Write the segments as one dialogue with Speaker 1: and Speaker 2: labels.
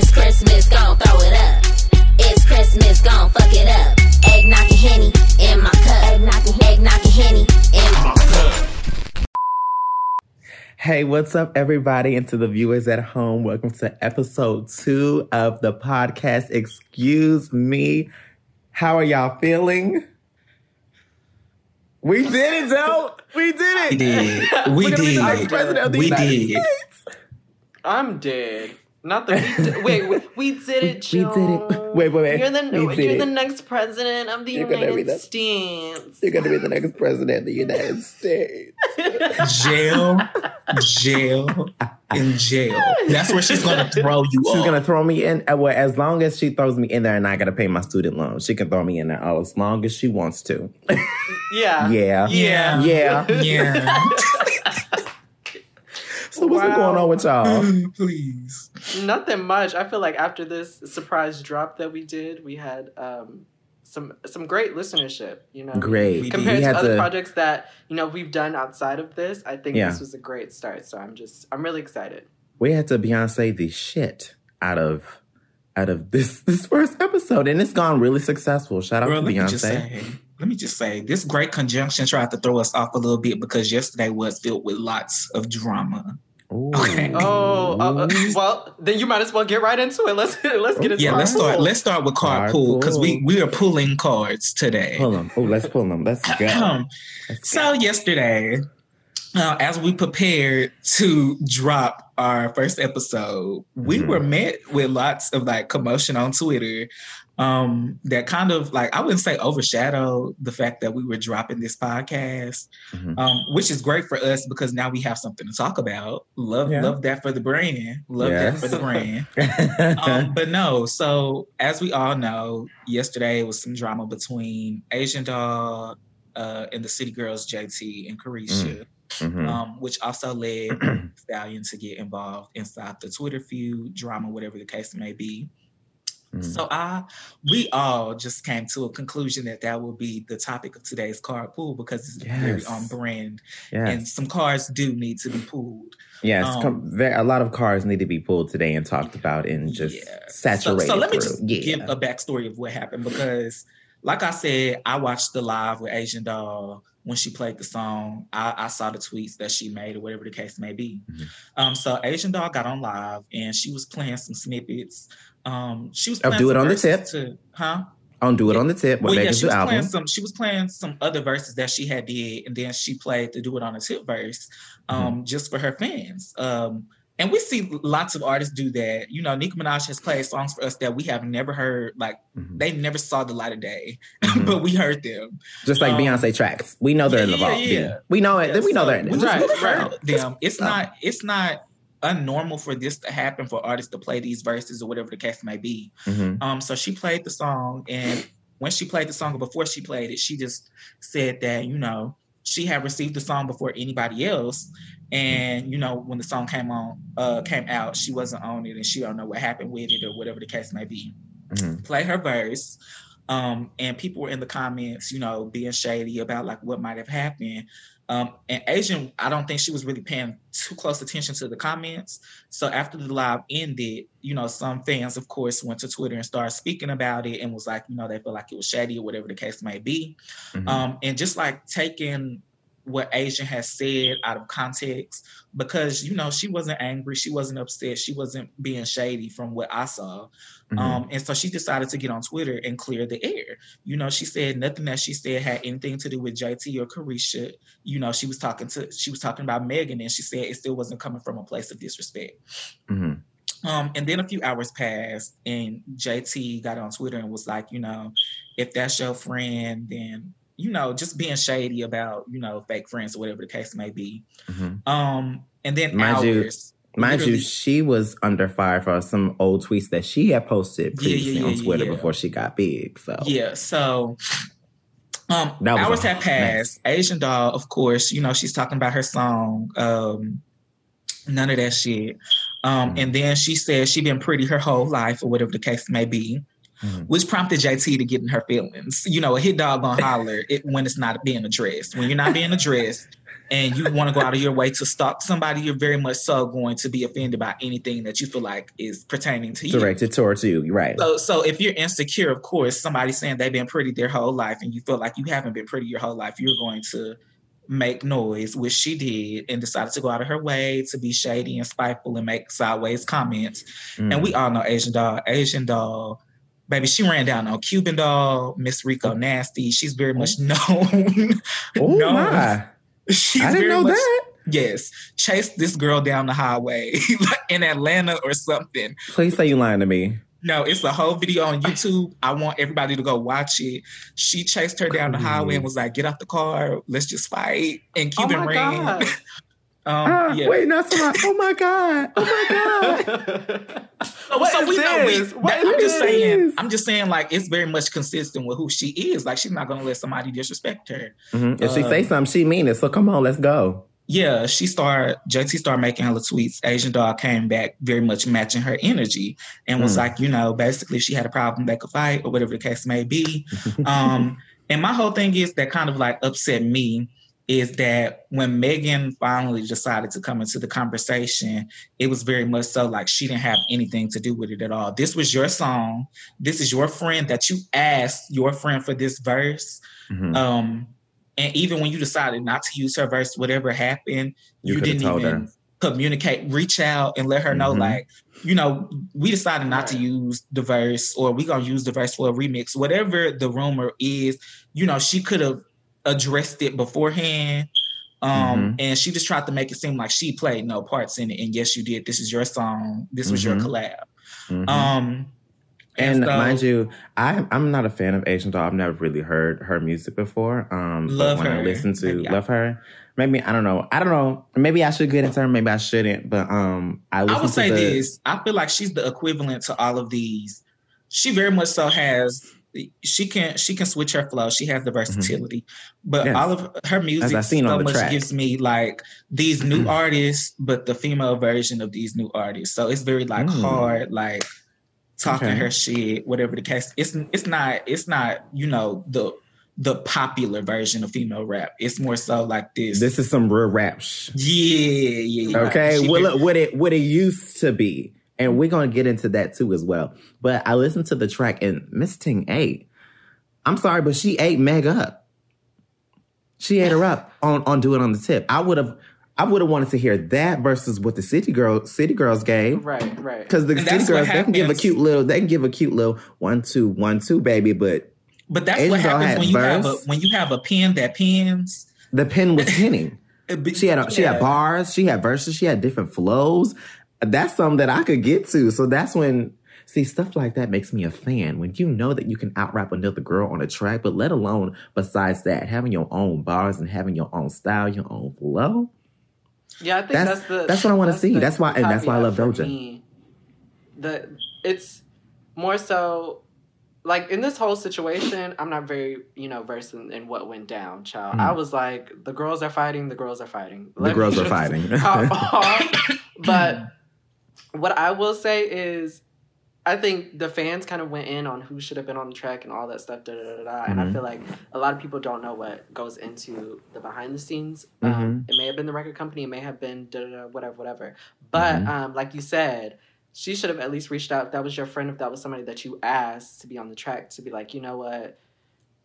Speaker 1: It's Christmas, gon' throw it up. It's Christmas, gon' fuck it up. Egg knocking henny in my cup. Egg knocking, egg knocking henny in my cup.
Speaker 2: Hey, what's up, everybody, and to the viewers at home? Welcome to episode two of the podcast. Excuse me. How are y'all feeling? We did it, though. We did it.
Speaker 3: We did. We
Speaker 2: We're gonna be the next
Speaker 3: did.
Speaker 2: president of the
Speaker 3: We did.
Speaker 2: States.
Speaker 4: I'm dead. Not the we did. Wait, wait, we did it, Joe.
Speaker 2: We did it. Wait, wait, wait.
Speaker 4: You're the
Speaker 2: We
Speaker 4: you're the next president of the
Speaker 2: You're gonna
Speaker 4: United
Speaker 2: the-
Speaker 4: States.
Speaker 2: You're going to be the next president of the United States.
Speaker 3: Jail, jail, in jail. That's where she's gonna throw you
Speaker 2: She's
Speaker 3: off.
Speaker 2: gonna throw me in. uh, Well, as long as she throws me in there and I gotta pay my student loan, she can throw me in there all as long as she wants to.
Speaker 4: yeah.
Speaker 2: yeah.
Speaker 4: Yeah.
Speaker 2: Yeah.
Speaker 3: yeah.
Speaker 2: So what's
Speaker 4: Wow.
Speaker 2: going on with y'all?
Speaker 3: Please.
Speaker 4: Nothing much. I feel like after this surprise drop that we did, we had um, some some great listenership. You know,
Speaker 2: Great.
Speaker 3: We
Speaker 4: compared
Speaker 2: We
Speaker 4: to
Speaker 2: had
Speaker 4: other
Speaker 2: to-
Speaker 4: projects that you know we've done outside of this. I think
Speaker 2: Yeah.
Speaker 4: this was a great start. So I'm just I'm really excited.
Speaker 2: We had to Beyonce the shit out of out of this this first episode, and it's gone really successful. Shout out
Speaker 3: Girl,
Speaker 2: to
Speaker 3: let me just
Speaker 2: Beyonce.
Speaker 3: say, let me just say, this great conjunction tried to throw us off a little bit because yesterday was filled with lots of drama.
Speaker 2: Ooh.
Speaker 3: Okay.
Speaker 4: Oh, uh, uh, well, then you might as well get right into it. Let's let's get into it.
Speaker 3: Yeah,
Speaker 4: our
Speaker 3: let's start. Let's start with card pool because we we are pulling cards today.
Speaker 2: pull them. Oh, let's pull them. Let's go.
Speaker 3: Um,
Speaker 2: Let's
Speaker 3: So yesterday, uh, as we prepared to drop our first episode, we
Speaker 2: Mhm.
Speaker 3: were met with lots of like commotion on Twitter. Um, that kind of like I wouldn't say overshadowed the fact that we were dropping this podcast,
Speaker 2: Mhm.
Speaker 3: um, which is great for us because now we have something to talk about. Love,
Speaker 2: Yeah.
Speaker 3: love that for the brand. Love
Speaker 2: Yes.
Speaker 3: that for the brand um, but no, so as we all know, yesterday was some drama between Asian Doll uh, and the City Girls, JT and Caresha,
Speaker 2: Mhm.
Speaker 3: um, which also led Stallion to get involved inside the Twitter feud, drama, whatever the case may be.
Speaker 2: Mhm.
Speaker 3: So I, we all just came to a conclusion that that will be the topic of today's card pool because it's very on brand, and some cards do need to be pulled.
Speaker 2: yes.
Speaker 3: um,
Speaker 2: a lot of cars need to be pulled today and talked about and just
Speaker 3: Yeah.
Speaker 2: saturated.
Speaker 3: So, so let me
Speaker 2: through.
Speaker 3: just
Speaker 2: yeah.
Speaker 3: give a backstory of what happened because, like I said, I watched the live with Asian Doll when she played the song. I, I saw the tweets that she made or whatever the case may be.
Speaker 2: Mhm.
Speaker 3: Um, so Asian Doll got on live and she was playing some snippets. Um, she was playing
Speaker 2: Do It on the Tip.
Speaker 3: to, huh?
Speaker 2: on Do It on the Tip. What
Speaker 3: well, yeah, she was
Speaker 2: album?
Speaker 3: playing some. She was playing some other verses that she had did, and then she played the "Do It on the Tip" verse,
Speaker 2: Mm-hmm.
Speaker 3: um, just for her fans. Um, and we see lots of artists do that. You know, Nicki Minaj has played songs for us that we have never heard. Like
Speaker 2: Mhm.
Speaker 3: they never saw the light of day,
Speaker 2: Mhm.
Speaker 3: but we heard them.
Speaker 2: Just like
Speaker 3: um,
Speaker 2: Beyonce tracks. We know they're in the
Speaker 3: yeah,
Speaker 2: vault.
Speaker 3: yeah, yeah.
Speaker 2: We know it.
Speaker 3: Yeah,
Speaker 2: we know
Speaker 3: so
Speaker 2: they're in it.
Speaker 4: Right, right.
Speaker 3: them. It's not. It's not unnormal for this to happen for artists to play these verses or whatever the case may be.
Speaker 2: Mhm.
Speaker 3: Um, so she played the song, and when she played the song, or before she played it, she just said that you know she had received the song before anybody else, and you know when the song came on, uh, came out, she wasn't on it, and she don't know what happened with it or whatever the case may be.
Speaker 2: Mhm.
Speaker 3: Play her verse. Um, and people were in the comments, you know, being shady about like what might have happened. Um, and Asian, I don't think she was really paying too close attention to the comments. So after the live ended, you know, some fans, of course, went to Twitter and started speaking about it and was like, you know, they feel like it was shady or whatever the case may be.
Speaker 2: Mhm.
Speaker 3: Um, and just like taking what Asia has said out of context, because you know, she wasn't angry, she wasn't upset, she wasn't being shady from what I saw.
Speaker 2: Mhm.
Speaker 3: Um, and so she decided to get on Twitter and clear the air. You know, she said nothing that she said had anything to do with JT or Caresha. You know, she was talking to she was talking about Megan, and she said it still wasn't coming from a place of disrespect.
Speaker 2: Mhm.
Speaker 3: Um, and then a few hours passed, and JT got on Twitter and was like, you know, if that's your friend, then you know, just being shady about you know fake friends or whatever the case may be.
Speaker 2: Mhm.
Speaker 3: Um, and then
Speaker 2: Mind you. Mind you, she was under fire for some old tweets that she had posted
Speaker 3: Yeah, yeah,
Speaker 2: previously
Speaker 3: yeah,
Speaker 2: on Twitter
Speaker 3: yeah.
Speaker 2: before she got big. So
Speaker 3: Yeah, so um hours have passed. Asian doll, of course, you know, she's talking about her song, um, none of that shit. Um,
Speaker 2: Mhm.
Speaker 3: and then she said she been pretty her whole life or whatever the case may be.
Speaker 2: Mhm.
Speaker 3: which prompted JT to get in her feelings. You know, a hit dog gonna holler it, when it's not being addressed. When you're not being addressed and you want to go out of your way to stalk somebody, you're very much so going to be offended by anything that you feel like is pertaining to you.
Speaker 2: Directed towards you, right?
Speaker 3: So, so if you're insecure, of course, somebody saying they've been pretty their whole life, and you feel like you haven't been pretty your whole life, you're going to make noise, which she did, and decided to go out of her way to be shady and spiteful and make sideways comments.
Speaker 2: Mm.
Speaker 3: And we all know Asian doll, Asian doll. Baby, she ran down on Cuban doll, Miss Rico Nasty. She's very much known.
Speaker 2: oh
Speaker 3: known-
Speaker 2: my!
Speaker 3: She's
Speaker 2: I didn't know
Speaker 3: much-
Speaker 2: that.
Speaker 3: Yes, chased this girl down the highway in Atlanta or something.
Speaker 2: Please say you lying to me.
Speaker 3: No, it's a whole video on YouTube. I want everybody to go watch it. She chased her down the highway and was like, "Get off the car, let's just fight." And
Speaker 4: Oh
Speaker 3: Cuban
Speaker 4: my
Speaker 3: ran.
Speaker 4: god.
Speaker 3: Um,
Speaker 2: Ah,
Speaker 3: yeah.
Speaker 2: Wait, not so much. Oh my god! Oh my god!
Speaker 3: So,
Speaker 4: What
Speaker 3: so
Speaker 4: is
Speaker 3: we know we.
Speaker 4: What
Speaker 3: that- I'm
Speaker 2: is
Speaker 3: just saying.
Speaker 2: this?
Speaker 3: I'm just saying, like it's very much consistent with who she is. Like she's not gonna let somebody disrespect her.
Speaker 2: Mhm. If she
Speaker 3: Uh,
Speaker 2: say something, she mean it. So come on, let's go.
Speaker 3: Yeah, she started. JT started making hella tweets. Asian doll came back very much matching her energy and was
Speaker 2: Mm.
Speaker 3: like, you know, basically she had a problem they could fight or whatever the case may be. um, and my whole thing is that kind of like upset me is that when Megan finally decided to come into the conversation, it was very much so like she didn't have anything to do with it at all. This was your song. This is your friend that you asked your friend for this verse.
Speaker 2: Mhm.
Speaker 3: Um, and even when you decided not to use her verse, whatever happened,
Speaker 2: You
Speaker 3: you, didn't even
Speaker 2: her.
Speaker 3: communicate, reach out and let her know,
Speaker 2: Mhm.
Speaker 3: like, you know, we decided not to use the verse or we gonna use the verse for a remix. Whatever the rumor is, you know, she could have addressed it beforehand. Um,
Speaker 2: Mhm.
Speaker 3: and she just tried to make it seem like she played no parts in it. And yes, you did. This is your song. This was
Speaker 2: Mhm.
Speaker 3: your collab.
Speaker 2: Mhm.
Speaker 3: Um,
Speaker 2: And
Speaker 3: so-
Speaker 2: mind you, I, I'm not a fan of Asian Doll. I've never really heard her music before. Um, but
Speaker 3: Love
Speaker 2: when I
Speaker 3: her.
Speaker 2: listen to
Speaker 3: I-
Speaker 2: Love Her, maybe I don't know. I don't know. Maybe I should get into her. Maybe I shouldn't. But um, I
Speaker 3: I would say
Speaker 2: the,
Speaker 3: this. I feel like she's the equivalent to all of these. She very much so has. She can she can switch her flow. She has the versatility, but
Speaker 2: Mm-hmm. Yes.
Speaker 3: all of her music
Speaker 2: As I seen
Speaker 3: so much
Speaker 2: track.
Speaker 3: gives me like these new artists, but the female version of these new artists. So it's very like
Speaker 2: Mm.
Speaker 3: hard, like talking
Speaker 2: Okay.
Speaker 3: her shit, whatever the case. It's it's not it's not you know the the popular version of female rap. It's more so like this.
Speaker 2: This is some real rap. Sh-
Speaker 3: yeah, yeah, yeah.
Speaker 2: okay,
Speaker 3: She
Speaker 2: well, what it what it used to be, and we're gonna get into that too as well. But I listened to the track, and Miss Ting ate. I'm sorry, but she ate Meg up. She ate her up on on do it on the tip. I would have. I would have wanted to hear that versus what the city girl city girls gave.
Speaker 4: Right, right.
Speaker 2: Because the
Speaker 3: And
Speaker 2: city girls, they can give a cute little, they can give a cute little one two one two baby, but
Speaker 3: But that's
Speaker 2: Asian
Speaker 3: what happens when you have a when you have a pen that pins.
Speaker 2: the pen was pinning. She had a, she had bars, she had verses, she had different flows. That's something that I could get to. So that's when see stuff like that makes me a fan. When you know that you can out rap another girl on a track, but let alone besides that, having your own bars and having your own style, your own flow.
Speaker 4: Yeah, I think
Speaker 2: That's-
Speaker 4: that's, the
Speaker 2: that's what I wanna see.
Speaker 4: the
Speaker 2: That's why- and that's why I love Doja.
Speaker 4: me. The it's more so like in this whole situation, I'm not very you know versed in, in what went down, child.
Speaker 2: Mm.
Speaker 4: I was like, the girls are fighting, the girls are fighting.
Speaker 2: The
Speaker 4: Let me
Speaker 2: girls are fighting.
Speaker 4: but what I will say is, I think the fans kind of went in on who should have been on the track and all that stuff. Da, da, da, da, da. And I
Speaker 2: Mhm.
Speaker 4: feel like a lot of people don't know what goes into the behind the scenes. Um, it may have been the record company, it may have been da, da, da, whatever, whatever. But
Speaker 2: Mhm.
Speaker 4: um, like you said, she should have at least reached out. If that was your friend, if that was somebody that you asked to be on the track, to be like, you know what,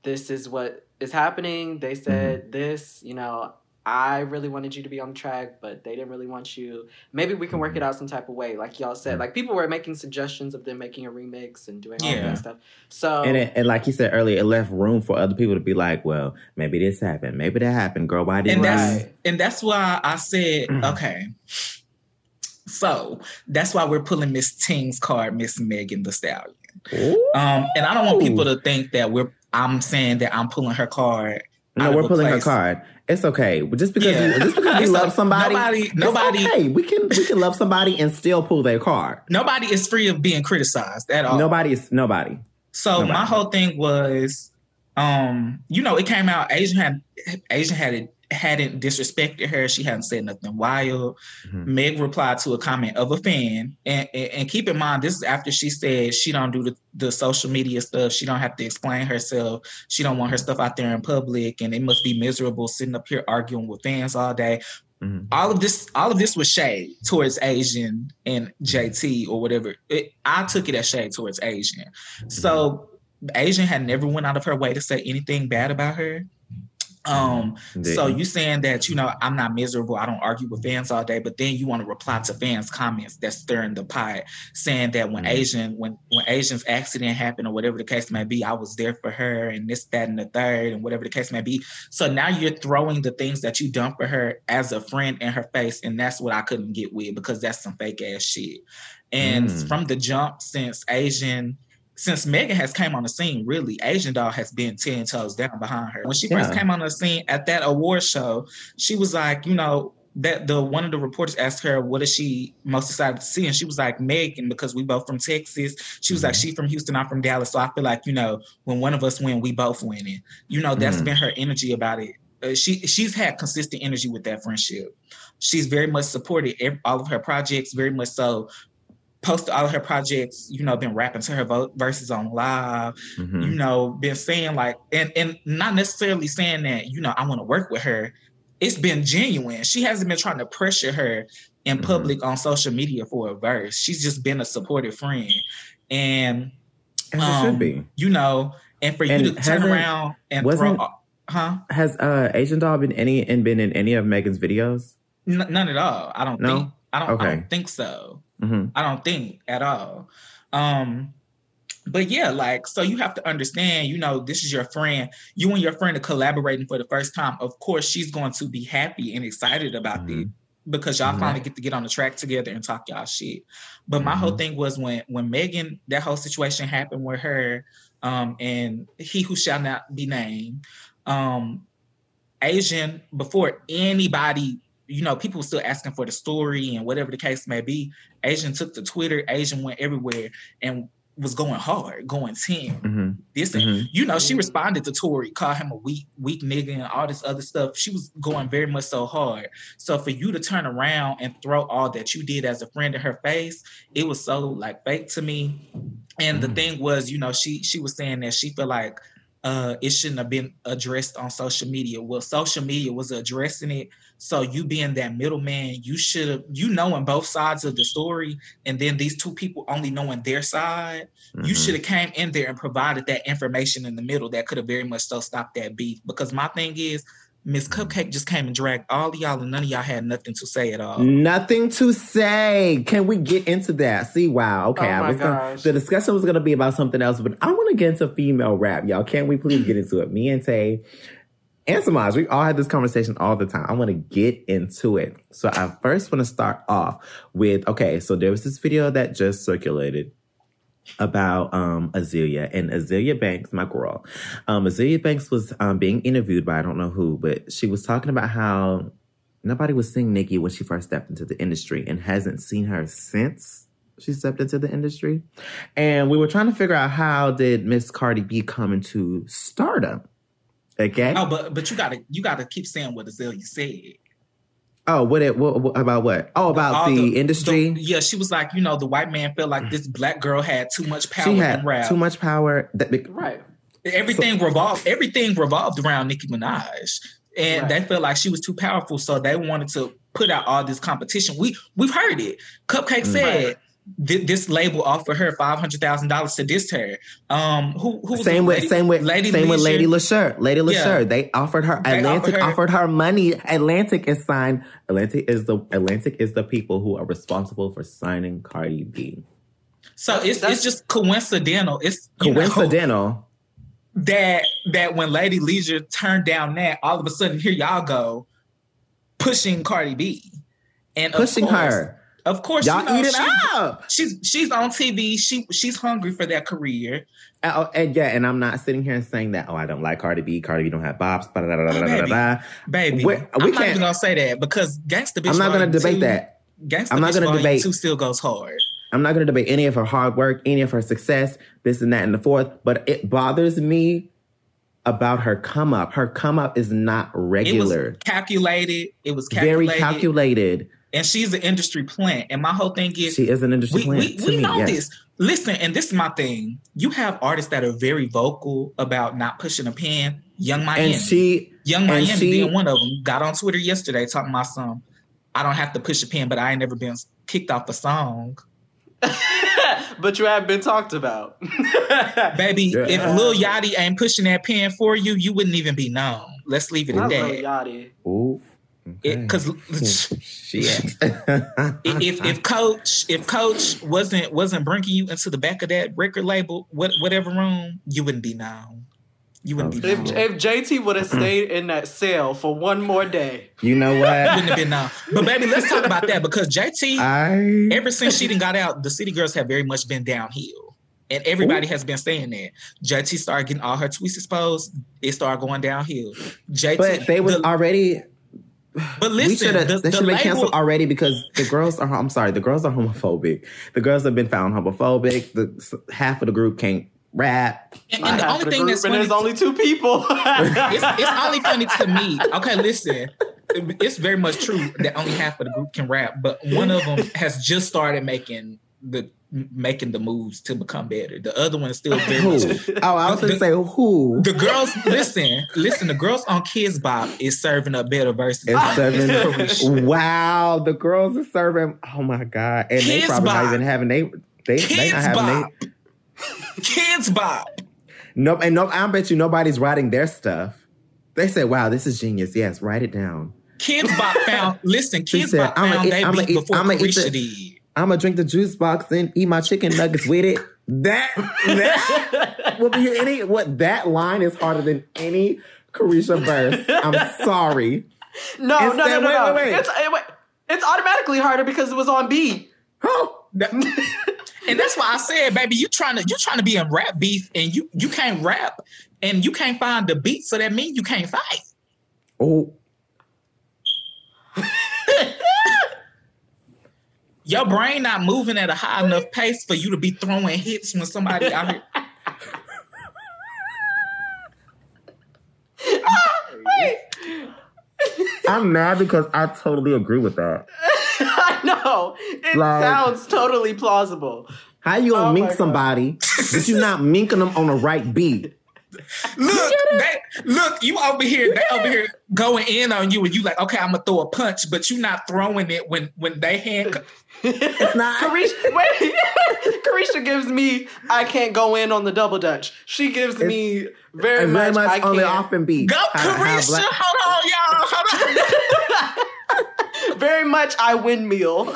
Speaker 4: this is what is happening. They said this, you know. I really wanted you to be on the track, but they didn't really want you. Maybe we can work it out some type of way, like y'all said. Like people were making suggestions of them making a remix and doing all
Speaker 3: Yeah.
Speaker 4: that stuff. So
Speaker 2: And it, and like you said earlier, it left room for other people to be like, well, maybe this happened, maybe that happened, girl. Why didn't
Speaker 3: and that's
Speaker 4: Right.
Speaker 3: and that's why I said okay. So that's why we're pulling Miss Ting's card, Miss Megan Thee Stallion. Um, and I don't want people to think that we're. I'm saying that I'm pulling her card.
Speaker 2: No, we're pulling her card. It's okay. Just because
Speaker 3: Yeah.
Speaker 2: you, just because you love somebody,
Speaker 3: nobody-
Speaker 2: it's
Speaker 3: nobody-
Speaker 2: okay. We can we can love somebody and still pull their card.
Speaker 3: Nobody is free of being criticized at all.
Speaker 2: Nobody is nobody.
Speaker 3: So
Speaker 2: Nobody.
Speaker 3: my whole thing was, um, you know, it came out. Asian had Asian had it hadn't disrespected her. She hadn't said nothing wild.
Speaker 2: Mhm.
Speaker 3: Meg replied to a comment of a fan, and, and and keep in mind this is after she said she don't do the, the social media stuff. She don't have to explain herself. She don't want her stuff out there in public, and it must be miserable sitting up here arguing with fans all day.
Speaker 2: Mhm.
Speaker 3: All of this, all of this was shade towards Asian and JT or whatever. It, I took it as shade towards Asian. So Asian had never went out of her way to say anything bad about her. Um, so you saying that you know I'm not miserable, I don't argue with fans all day, but then you want to reply to fans' comments that's stirring the pot, saying that when
Speaker 2: Mhm.
Speaker 3: Asian when when Asian's accident happened or whatever the case may be, I was there for her and this, that, and the third, and whatever the case may be. So now you're throwing the things that you done for her as a friend in her face, and that's what I couldn't get with because that's some fake ass shit. And
Speaker 2: Mm.
Speaker 3: from the jump, since Asian since Megan has came on the scene, really, Asian Doll has been 10 toes down behind her. When she first came on the scene at that award show, she was like, you know, that the one of the reporters asked her what is she most excited to see, and she was like Megan because we both from Texas. She was like
Speaker 2: Mhm.
Speaker 3: she from Houston, I'm from Dallas, so I feel like you know when one of us win, we both win. winning. You know that's
Speaker 2: Mhm.
Speaker 3: been her energy about it. Uh, she she's had consistent energy with that friendship. She's very much supported ev- all of her projects, very much so. Posted all of her projects, you know, been rapping to her vo- verses on live
Speaker 2: Mhm.
Speaker 3: you know, been saying like, and and not necessarily saying that, you know, I want to work with her. It's been genuine. She hasn't been trying to pressure her in
Speaker 2: Mhm.
Speaker 3: public on social media for a verse. She's just been a supportive friend, and
Speaker 2: As it
Speaker 3: um,
Speaker 2: should be.
Speaker 3: you know, and for
Speaker 2: And
Speaker 3: you to turn around and throw, huh?
Speaker 2: Has uh Asian Doll been any and been in any of Megan's videos?
Speaker 3: N- none at all. I don't
Speaker 2: No?
Speaker 3: think. I don't. I
Speaker 2: Okay.
Speaker 3: don't think so.
Speaker 2: Hmm
Speaker 3: I don't think at all. Um, but yeah, like so you have to understand, you know, this is your friend. You and your friend are collaborating for the first time. Of course, she's going to be happy and excited about
Speaker 2: Mhm.
Speaker 3: it because y'all
Speaker 2: Mhm.
Speaker 3: finally get to get on the track together and talk y'all shit. But my whole
Speaker 2: Mhm.
Speaker 3: thing was when when Megan that whole situation happened with her, um, and he who shall not be named, um, Asian before anybody, you know, people were still asking for the story and whatever the case may be. Asian took to Twitter, Asian went everywhere and was going hard, going 10.
Speaker 2: hmm
Speaker 3: This and
Speaker 2: hmm
Speaker 3: you know, she responded to Tory, called him a weak, weak nigga, and all this other stuff. She was going very much so hard. So for you to turn around and throw all that you did as a friend in her face, it was so like fake to me. And the
Speaker 2: Mm.
Speaker 3: thing was, you know, she she was saying that she felt like uh it shouldn't have been addressed on social media. Well, social media was addressing it. So you being that middleman, you should have you knowing both sides of the story, and then these two people only knowing their side you
Speaker 2: Mhm.
Speaker 3: should have came in there and provided that information in the middle that could have very much so stopped that beef. Because my thing is, Miss CupcakKe just came and dragged all of y'all, and none of y'all had nothing to say at all.
Speaker 2: Nothing to say. Can we get into that? See, wow. Okay,
Speaker 4: Oh
Speaker 2: I
Speaker 4: my
Speaker 2: was gonna, the discussion was going to be about something else, but I want to get into female rap, y'all. Can we please get into it? Me and Tay and Samaj, we all had this conversation all the time. I want to get into it. So I first want to start off with okay. So there was this video that just circulated about um Azealia and Azealia Banks, my girl. Um Azealia Banks was um being interviewed by I don't know who, but she was talking about how nobody was seeing Nicki when she first stepped into the industry and hasn't seen her since she stepped into the industry. And we were trying to figure out how did Miss Cardi B come into stardom? Okay.
Speaker 3: Oh, but but you gotta you gotta keep saying what Azalea said.
Speaker 2: Oh, what it what, what- about what? Oh, about
Speaker 3: All
Speaker 2: the, industry.
Speaker 3: the- yeah, she was like, you know, the white man felt like this black girl had too much power
Speaker 2: she
Speaker 3: in
Speaker 2: had
Speaker 3: rap.
Speaker 2: too much power. That,
Speaker 4: Right.
Speaker 3: everything revolved everything revolved around Nicki Minaj. And
Speaker 4: Right.
Speaker 3: they felt like she was too powerful, so they wanted to put out all this competition. We we've heard it. CupcakKe
Speaker 2: Mm.
Speaker 3: said thi- this label offered her five hundred thousand dollars to diss her. Um, who who was
Speaker 2: same with
Speaker 3: lady-
Speaker 2: same with
Speaker 3: Lady
Speaker 2: same with Lady
Speaker 3: Leshurr?
Speaker 2: Leshurr. Lady
Speaker 3: Yeah.
Speaker 2: They offered her
Speaker 3: They
Speaker 2: Atlantic
Speaker 3: offered
Speaker 2: offered
Speaker 3: her-
Speaker 2: her, money. Atlantic is signed. Atlantic is the Atlantic is the people who are responsible for signing Cardi B.
Speaker 3: So
Speaker 4: That's-
Speaker 3: it's
Speaker 4: that's-
Speaker 3: it's just coincidental. It's you know,
Speaker 2: Coincidental.
Speaker 3: that that when Lady Leshurr turned down that, all of a sudden here y'all go pushing Cardi B. And
Speaker 2: pushing
Speaker 3: course-
Speaker 2: her.
Speaker 3: Of course,
Speaker 2: Y'all
Speaker 3: you know,
Speaker 2: eat it
Speaker 3: she-
Speaker 2: up.
Speaker 3: She's she's on TV. She she's hungry for that career.
Speaker 2: Oh, and yeah, and I'm not sitting here and saying that. Oh, I don't like Cardi B. Cardi B don't have bops. Blah, blah, blah,
Speaker 3: Oh,
Speaker 2: blah,
Speaker 3: baby.
Speaker 2: blah.
Speaker 3: Baby,
Speaker 2: We-
Speaker 3: I'm
Speaker 2: we
Speaker 3: not
Speaker 2: can't-
Speaker 3: even gonna say that because Gangsta Bitch.
Speaker 2: I'm not gonna debate
Speaker 3: 2
Speaker 2: that.
Speaker 3: Gangsta
Speaker 2: I'm not gonna debate-
Speaker 3: Two still goes hard.
Speaker 2: I'm not going to debate any of her hard work, any of her success, this and that and the fourth. But it bothers me about her come up. Her come up is not
Speaker 3: It was
Speaker 2: regular.
Speaker 3: calculated. It was
Speaker 2: Very
Speaker 3: calculated.
Speaker 2: Calculated.
Speaker 3: And she's an industry plant. And my whole thing is
Speaker 2: She is an industry
Speaker 3: we,
Speaker 2: plant
Speaker 3: we,
Speaker 2: to
Speaker 3: we
Speaker 2: me.
Speaker 3: know
Speaker 2: yes.
Speaker 3: this. Listen, and this is my thing. You have artists that are very vocal about not pushing a pen. Yung Miami.
Speaker 2: And she
Speaker 3: Young
Speaker 2: and
Speaker 3: Miami
Speaker 2: she-
Speaker 3: being one of them. Got on Twitter yesterday talking about some. I don't have to push a pen, but I ain't never been kicked off a song.
Speaker 4: but you have been talked about.
Speaker 3: Baby,
Speaker 2: Yeah.
Speaker 3: if Lil Yachty ain't pushing that pen for you, you wouldn't even be known. Let's leave it
Speaker 4: I
Speaker 3: at
Speaker 4: love
Speaker 3: that.
Speaker 4: Yachty.
Speaker 2: Ooh.
Speaker 3: Because
Speaker 2: Shit.
Speaker 3: if if coach if coach wasn't wasn't bringing you into the back of that record label what, whatever room you wouldn't be known. You wouldn't be
Speaker 4: If,
Speaker 3: known.
Speaker 4: If JT would have stayed in that cell for one more day,
Speaker 2: you know
Speaker 3: You
Speaker 2: what?
Speaker 3: wouldn't have been known. But baby let's talk about that because JT
Speaker 2: I
Speaker 3: ever since she didn't got out the city girls have very much been downhill. And everybody has been saying that JT started getting all her tweets exposed. It started going downhill. JT
Speaker 2: but they was
Speaker 3: the-
Speaker 2: already
Speaker 3: but
Speaker 2: we
Speaker 3: listen
Speaker 2: should have
Speaker 3: the,
Speaker 2: they
Speaker 3: the
Speaker 2: should have been
Speaker 3: label,
Speaker 2: canceled already because the girls are I'm sorry, the girls are homophobic. The girls have been found homophobic. The half of the group can't rap.
Speaker 3: and, and the only
Speaker 4: the
Speaker 3: thing
Speaker 4: group,
Speaker 3: that's funny
Speaker 4: there's only two people.
Speaker 3: it's, it's only funny to me. Okay, listen. It's very much true that only half of the group can rap, but one of them has just started making the making the moves to become better. The other one is still very much.
Speaker 2: Oh, I was gonna say who
Speaker 3: The girls, listen, listen. The girls on Kidz Bop is serving up better than
Speaker 2: serving. Wow, the girls are serving. Oh my god, and they probably not even having they they they
Speaker 3: Kids
Speaker 2: not having they.
Speaker 3: Kidz Bop.
Speaker 2: Nope, and nope. I bet you nobody's writing their stuff. They said, "Wow, this is genius." Yes, write it down.
Speaker 3: Kidz Bop found. Listen, Kids
Speaker 2: said,
Speaker 3: Bop
Speaker 2: "I'ma
Speaker 3: found
Speaker 2: eat-
Speaker 3: they
Speaker 2: I'ma
Speaker 3: beat
Speaker 2: eat-
Speaker 3: before
Speaker 2: eat
Speaker 3: Caresha
Speaker 2: the-
Speaker 3: did.
Speaker 2: I'm gonna drink the juice box and eat my chicken nuggets with it. That that will be any what that line is harder than any Caresha verse. I'm sorry.
Speaker 4: no, no, no,
Speaker 2: Instead-
Speaker 4: no,
Speaker 2: wait,
Speaker 4: no.
Speaker 2: wait, wait.
Speaker 4: It's, it, it's automatically harder because it was on beat.
Speaker 2: Oh,
Speaker 3: And that's why I said, baby, you trying to you trying to be in rap beef, and you you can't rap, and you can't find the beat, so that means you can't fight.
Speaker 2: oh,
Speaker 3: Your brain not moving at a high enough pace for you to be throwing hits when somebody out here.
Speaker 2: Ah, I'm mad because I totally agree with that.
Speaker 4: I know. It
Speaker 2: Like-
Speaker 4: sounds totally plausible.
Speaker 2: How you gonna
Speaker 4: Oh
Speaker 2: mink somebody, but you not minking them on the right beat?
Speaker 3: Look, they, look, you over here, they over here going in on you, and you like, okay, I'm gonna throw a punch, but you're not throwing it when when they hand.
Speaker 2: It's not.
Speaker 4: Caresha, wait. Caresha gives me I can't go in on the double dutch. She gives me very,
Speaker 2: very
Speaker 4: much,
Speaker 2: much
Speaker 4: I
Speaker 2: on the
Speaker 4: can't.
Speaker 2: off and beat.
Speaker 3: Go,
Speaker 2: How- how
Speaker 3: Caresha!
Speaker 2: black-
Speaker 3: Hold on, y'all. Hold on.
Speaker 4: Very much I windmill.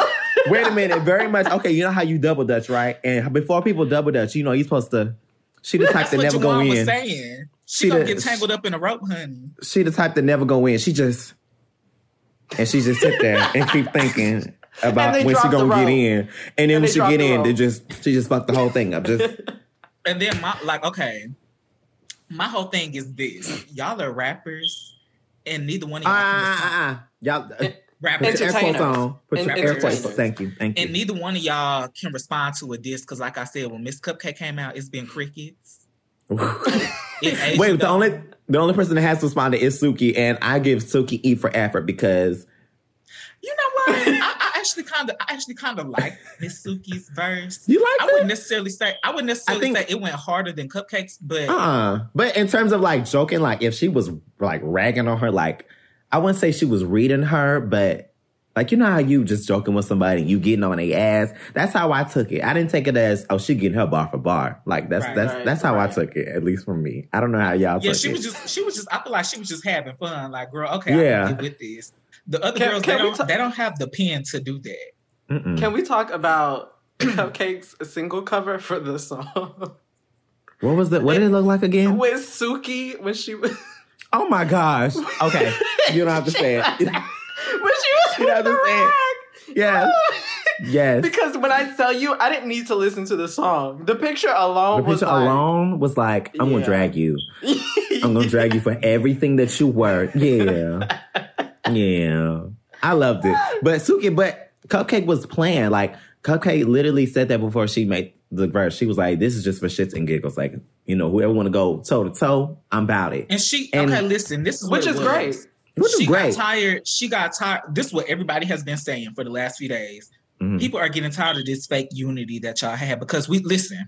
Speaker 2: Wait a minute. Very much. Okay, you know how you double dutch, right? And before people double dutch, you know you're supposed to. She the type
Speaker 3: That's
Speaker 2: that never go in.
Speaker 3: saying. She,
Speaker 2: She
Speaker 3: gonna
Speaker 2: the-
Speaker 3: get tangled up in a rope, honey.
Speaker 2: She the type that never go in. She just and she just sit there and keep thinking about when she gonna get in. And then
Speaker 4: And
Speaker 2: when she get
Speaker 4: the
Speaker 2: in,
Speaker 4: rope.
Speaker 2: they just she just fucked the whole thing up. Just
Speaker 3: And then my like, okay, my whole thing is this: y'all are rappers, and neither one of y'all
Speaker 2: ah, ah, ah. y'all uh, put your
Speaker 3: rappers.
Speaker 2: air quotes
Speaker 4: Entertainers.
Speaker 2: on. Put your
Speaker 4: En-
Speaker 2: air quotes on. Thank you. Thank you.
Speaker 3: And neither one of y'all can respond to a diss because, like I said, when Miss CupcakKe came out, it's been crickets.
Speaker 2: Wait, the only the only person that has responded is Suki, and I give Suki E for effort because
Speaker 3: you know what? I, I actually kind of, I actually kind of like Miss Suki's verse.
Speaker 2: you like?
Speaker 3: I
Speaker 2: like
Speaker 3: wouldn't necessarily say, I wouldn't necessarily
Speaker 2: think-
Speaker 3: say it went harder than CupcakKes, but
Speaker 2: Uh-uh. But in terms of like joking, like if she was like ragging on her, like I wouldn't say she was reading her, but like you know how you just joking with somebody and you getting on their ass. That's how I took it. I didn't take it as oh she getting her bar for bar. Like that's
Speaker 3: Right,
Speaker 2: that's
Speaker 4: right,
Speaker 2: that's how I took it. At least for me. I don't know how y'all
Speaker 3: yeah,
Speaker 2: took
Speaker 3: she
Speaker 2: it.
Speaker 3: was just, she was just, I feel like she was just having fun. Like, girl, okay, I
Speaker 2: Yeah.
Speaker 3: can get with this. The other
Speaker 4: Can-
Speaker 3: girls,
Speaker 4: can
Speaker 3: they don't,
Speaker 4: ta-
Speaker 3: they don't have the pen to do that.
Speaker 2: Mm-mm.
Speaker 4: Can we talk about CupcakKe's single cover for the song?
Speaker 2: what was the what did it look like again?
Speaker 4: With Suki when she was
Speaker 2: Oh my gosh. Okay, you don't have to say it.
Speaker 4: when she was
Speaker 2: You
Speaker 4: with the rag.
Speaker 2: yes, yes.
Speaker 4: Because when I tell you, I didn't need to listen to the song. The picture alone
Speaker 2: The
Speaker 4: was
Speaker 2: picture
Speaker 4: like,
Speaker 2: alone was like, I'm gonna drag you. I'm gonna drag you for everything that you were. Yeah. Yeah. I loved it. But Suki, but CupcakKe was playing. Like CupcakKe literally said that before she made the verse. She was like, "This is just for shits and giggles. Like, you know, whoever want to go toe to toe, I'm about it."
Speaker 3: And she
Speaker 2: And-
Speaker 3: okay, listen, this is
Speaker 4: Which is
Speaker 3: was.
Speaker 4: great.
Speaker 2: Which is
Speaker 3: she
Speaker 2: great.
Speaker 3: got tired. She got tired. This is what everybody has been saying for the last few days.
Speaker 2: Mhm.
Speaker 3: People are getting tired of this fake unity that y'all have because we listen.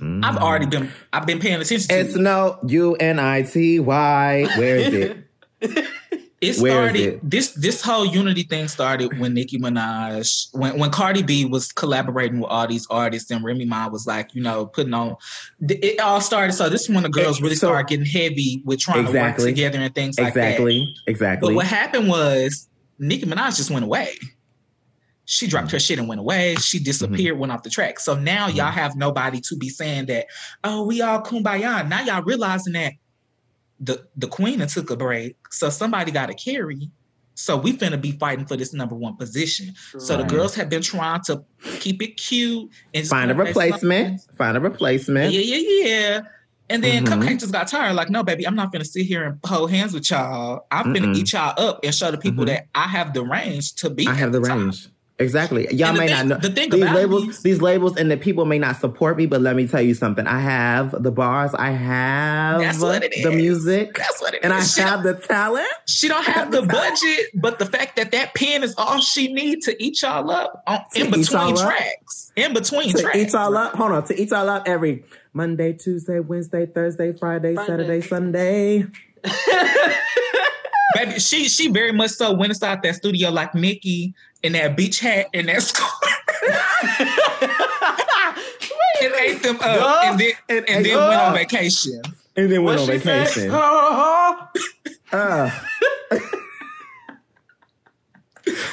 Speaker 2: Mhm.
Speaker 3: I've already been. I've been paying attention to.
Speaker 2: It's
Speaker 3: it.
Speaker 2: no U N I T Y. Where is it?
Speaker 3: It started.
Speaker 2: it?
Speaker 3: This this whole unity thing started when Nicki Minaj, when when Cardi B was collaborating with all these artists, and Remy Ma was like, you know, putting on. It all started. So this is when the girls really
Speaker 2: So-
Speaker 3: started getting heavy with trying
Speaker 2: Exactly.
Speaker 3: to work together and things like that.
Speaker 2: exactly. Exactly.
Speaker 3: But what happened was Nicki Minaj just went away. She dropped
Speaker 2: Mm-hmm.
Speaker 3: her shit and went away. She disappeared, went off the track. So now
Speaker 2: Mm-hmm.
Speaker 3: y'all have nobody to be saying that, oh, we all kumbaya. Now y'all realizing that the the queen and took a break. So somebody got to carry. So we finna be fighting for this number one position. So the girls have been trying to keep it cute and
Speaker 2: Find a replacement. Find a replacement.
Speaker 3: Yeah, yeah, yeah. And then
Speaker 2: Mhm.
Speaker 3: CupcakKe just got tired. Like, no, baby, I'm not gonna sit here and hold hands with y'all. I'm gonna
Speaker 2: Mm-mm.
Speaker 3: eat y'all up and show the people
Speaker 2: Mhm.
Speaker 3: that I have the range to be.
Speaker 2: I have the
Speaker 3: top.
Speaker 2: range. Exactly. Y'all may
Speaker 3: thing-
Speaker 2: not know
Speaker 3: the thing
Speaker 2: these
Speaker 3: about
Speaker 2: labels.
Speaker 3: these-
Speaker 2: These labels and the people may not support me, but let me tell you something. I have the bars. I have
Speaker 3: That's what it
Speaker 2: the
Speaker 3: is.
Speaker 2: music,
Speaker 3: That's what it
Speaker 2: and I.
Speaker 3: She
Speaker 2: have the talent.
Speaker 3: She don't have the budget, but the fact that that pen is all she needs to eat y'all up on, in between
Speaker 2: y'all up?
Speaker 3: tracks. In between
Speaker 2: to
Speaker 3: tracks.
Speaker 2: eat all up. Hold on, to eat y'all up every Monday, Tuesday, Wednesday, Thursday, Friday,
Speaker 4: Friday.
Speaker 2: Saturday, Sunday.
Speaker 3: Baby, she she very much so went inside that studio like Nicki in that beach hat and that scarf and ate them up
Speaker 4: Girl.
Speaker 3: and then and, and then
Speaker 2: Girl.
Speaker 3: went on vacation.
Speaker 2: And then went
Speaker 4: What
Speaker 2: on
Speaker 4: she say?
Speaker 2: vacation.
Speaker 4: Oh,
Speaker 2: Uh.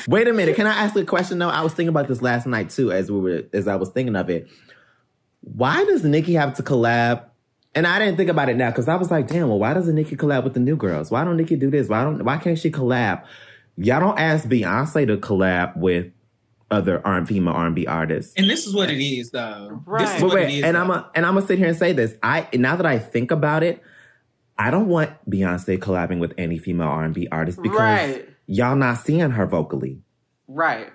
Speaker 2: Wait a minute. Can I ask a question though? I was thinking about this last night too, as we were as I was thinking of it. Why does Nicki have to collab? And I didn't think about it now because I was like, damn, well, why doesn't Nicki collab with the new girls? Why don't Nicki do this? Why don't why can't she collab? Y'all don't ask Beyonce to collab with other R and B female R and B artists.
Speaker 3: And this is what it is, though. This
Speaker 4: Right.
Speaker 3: is
Speaker 2: But
Speaker 3: what
Speaker 2: wait,
Speaker 3: is.
Speaker 2: and
Speaker 3: though.
Speaker 2: I'm a, and I'm gonna sit here and say this. I now that I think about it, I don't want Beyonce collabing with any female R and B artist because
Speaker 4: Right.
Speaker 2: y'all not seeing her vocally.
Speaker 4: right.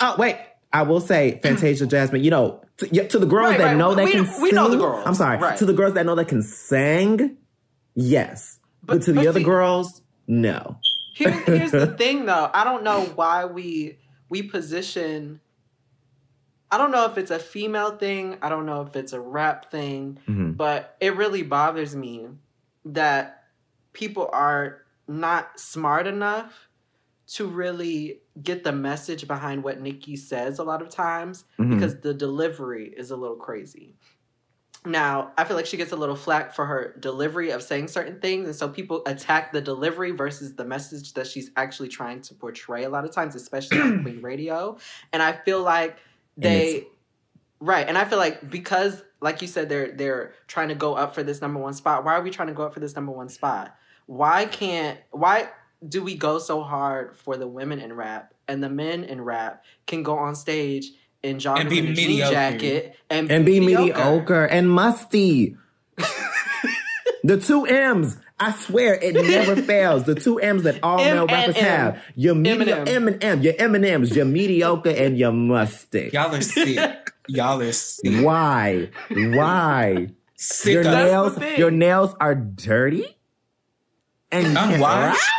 Speaker 2: Oh wait, I will say Fantasia Jazmine. You know, to, to the girls
Speaker 4: Right,
Speaker 2: that
Speaker 4: right.
Speaker 2: know they
Speaker 4: We-
Speaker 2: can
Speaker 4: we
Speaker 2: sing.
Speaker 4: know the girls.
Speaker 2: I'm sorry.
Speaker 4: Right.
Speaker 2: To the girls that know they can sing, yes. But,
Speaker 4: But-
Speaker 2: to the
Speaker 4: but
Speaker 2: other
Speaker 4: see-
Speaker 2: girls, no.
Speaker 4: Here, here's the thing, though. I don't know why we we position. I don't know if it's a female thing. I don't know if it's a rap thing,
Speaker 2: Mhm.
Speaker 4: but it really bothers me that people are not smart enough to really get the message behind what Nicki says a lot of times
Speaker 2: Mhm.
Speaker 4: because the delivery is a little crazy. Now, I feel like she gets a little flack for her delivery of saying certain things, and so people attack the delivery versus the message that she's actually trying to portray a lot of times, especially on Queen Radio. And I feel like they right, and I feel like because, like you said, they're they're trying to go up for this number one spot. Why are we trying to go up for this number one spot? Why can't why do we go so hard for the women in rap and the men in rap can go on stage in joggers
Speaker 3: And be
Speaker 4: and a jean
Speaker 3: mediocre.
Speaker 4: jacket and,
Speaker 2: and be mediocre and musty. the two M's. I swear it never fails. The two M's that all
Speaker 4: M
Speaker 2: male rappers
Speaker 4: M.
Speaker 2: have. Your mediocre
Speaker 4: Eminem.
Speaker 2: M and M. Your M and M's. Your mediocre and your musty.
Speaker 3: Y'all are sick. Y'all are sick.
Speaker 2: Why? Why?
Speaker 3: Sick
Speaker 2: Your
Speaker 3: of
Speaker 4: That's the
Speaker 2: nails. Your nails are dirty. And you can't
Speaker 3: unwashed.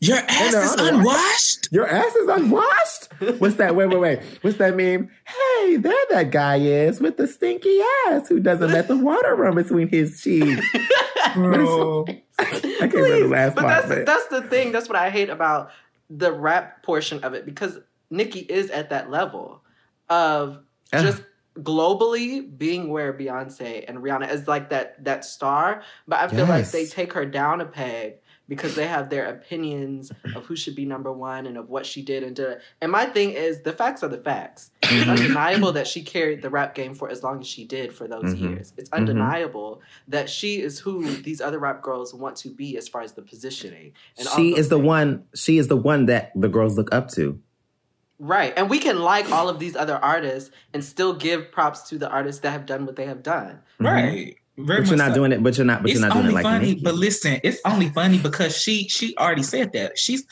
Speaker 3: Your ass is
Speaker 2: unwashed.
Speaker 3: unwashed.
Speaker 2: Your ass is unwashed. What's that? Wait, wait, wait. What's that meme? Hey, there that guy is with the stinky ass who doesn't let the water run between his cheeks.
Speaker 3: Bro.
Speaker 2: I can't remember the last
Speaker 4: but
Speaker 2: part.
Speaker 4: that's
Speaker 2: but-
Speaker 4: that's the thing. That's what I hate about the rap portion of it because Nicki is at that level of
Speaker 2: Ugh.
Speaker 4: just globally being where Beyonce and Rihanna is like that that star. But I feel like they take her down a peg because they have their opinions of who should be number one and of what she did and did. And my thing is the facts are the facts. It's undeniable that she carried the rap game for as long as she did for those
Speaker 2: Mhm.
Speaker 4: years. It's undeniable that she is who these other rap girls want to be as far as the positioning. And
Speaker 2: she
Speaker 4: those
Speaker 2: is the one. She is the one that the girls look up to.
Speaker 4: Right. And we can like all of these other artists and still give props to the artists that have done what they have done.
Speaker 2: Mhm.
Speaker 3: Right. Very
Speaker 2: But you're not
Speaker 3: so.
Speaker 2: doing it. But you're not. But
Speaker 3: it's
Speaker 2: you're not doing it like
Speaker 3: funny, but listen, it's only funny because she she already said that. She's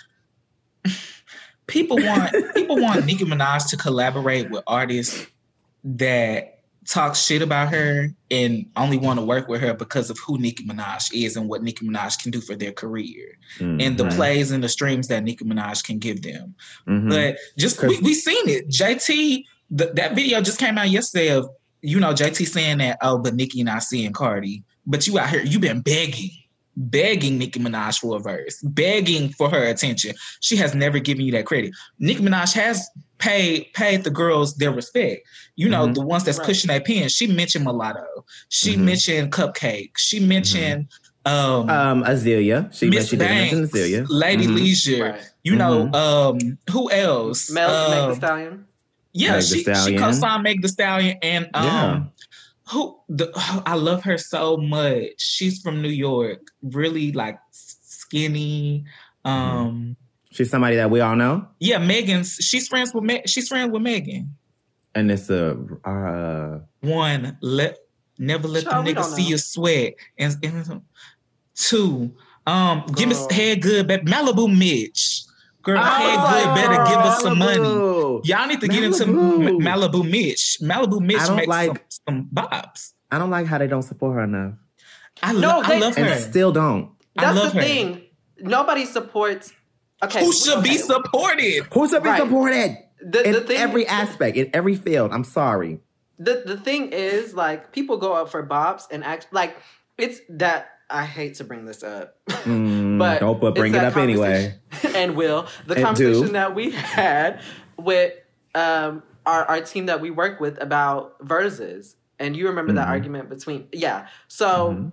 Speaker 3: people want people want Nicki Minaj to collaborate with artists that talk shit about her and only want to work with her because of who Nicki Minaj is and what Nicki Minaj can do for their career
Speaker 2: Mm,
Speaker 3: and the plays and the streams that Nicki Minaj can give them.
Speaker 2: Mhm.
Speaker 3: But just we, we seen it. JT, th- that video just came out yesterday of you know JT saying that oh, but Nicki not seeing Cardi, but you out here you been begging, begging Nicki Minaj for a verse, begging for her attention. She has never given you that credit. Nicki Minaj has paid paid the girls their respect. You know
Speaker 2: Mhm.
Speaker 3: the ones that's
Speaker 4: Right.
Speaker 3: pushing that pen. She mentioned Mulatto. She
Speaker 2: Mhm.
Speaker 3: mentioned CupcakKe. She mentioned um,
Speaker 2: Um, Azealia. She,
Speaker 3: Miss
Speaker 2: she did mention
Speaker 3: Banks,
Speaker 2: Azealia.
Speaker 3: Lady
Speaker 2: Mhm.
Speaker 3: Leshurr.
Speaker 4: Right.
Speaker 3: You know,
Speaker 2: Mhm.
Speaker 3: um, who else?
Speaker 4: Mel, Meg
Speaker 3: Um,
Speaker 4: the Stallion.
Speaker 3: Yeah,
Speaker 2: Meg Thee
Speaker 3: she, she
Speaker 2: Stallion.
Speaker 3: co-signed Meg Thee Stallion, and um,
Speaker 2: Yeah.
Speaker 3: who the I love her so much. She's from New York, really like skinny. Um,
Speaker 2: She's somebody that we all know.
Speaker 3: yeah, Megan's. She's friends with Me- she's friends with Megan.
Speaker 2: And it's a uh,
Speaker 3: One, let never let
Speaker 4: Child,
Speaker 3: the
Speaker 4: we
Speaker 3: see
Speaker 4: know.
Speaker 3: you sweat, and, and two, um, give me
Speaker 4: Girl.
Speaker 3: head good, baby. Malibu Mitch, girl,
Speaker 2: Oh,
Speaker 3: head good, better give us some money.
Speaker 2: Malibu.
Speaker 3: Y'all need to get into
Speaker 2: Malibu.
Speaker 3: Mitch. Malibu Mitch
Speaker 2: I don't
Speaker 3: makes
Speaker 2: like-
Speaker 3: some, some bops.
Speaker 2: I don't like how they don't support her enough,
Speaker 3: I,
Speaker 4: No,
Speaker 3: lo- I
Speaker 4: they-
Speaker 3: love
Speaker 2: and
Speaker 3: her.
Speaker 2: still don't.
Speaker 3: I
Speaker 4: That's
Speaker 3: love
Speaker 4: the
Speaker 3: her.
Speaker 4: thing. Nobody supports. Okay,
Speaker 3: Who should be supported?
Speaker 2: Who should be
Speaker 4: Right.
Speaker 2: supported
Speaker 4: The,
Speaker 2: in
Speaker 4: the thing,
Speaker 2: every aspect, in every field? I'm sorry.
Speaker 4: the the thing is like people go up for bops and act like it's that I hate to bring this up,
Speaker 2: Mm,
Speaker 4: but
Speaker 2: don't but bring it up anyway.
Speaker 4: and will the
Speaker 2: And
Speaker 4: conversation
Speaker 2: do.
Speaker 4: that we had with um our our team that we work with about verses, and you remember that
Speaker 2: Mhm.
Speaker 4: argument between yeah. So
Speaker 2: Mhm.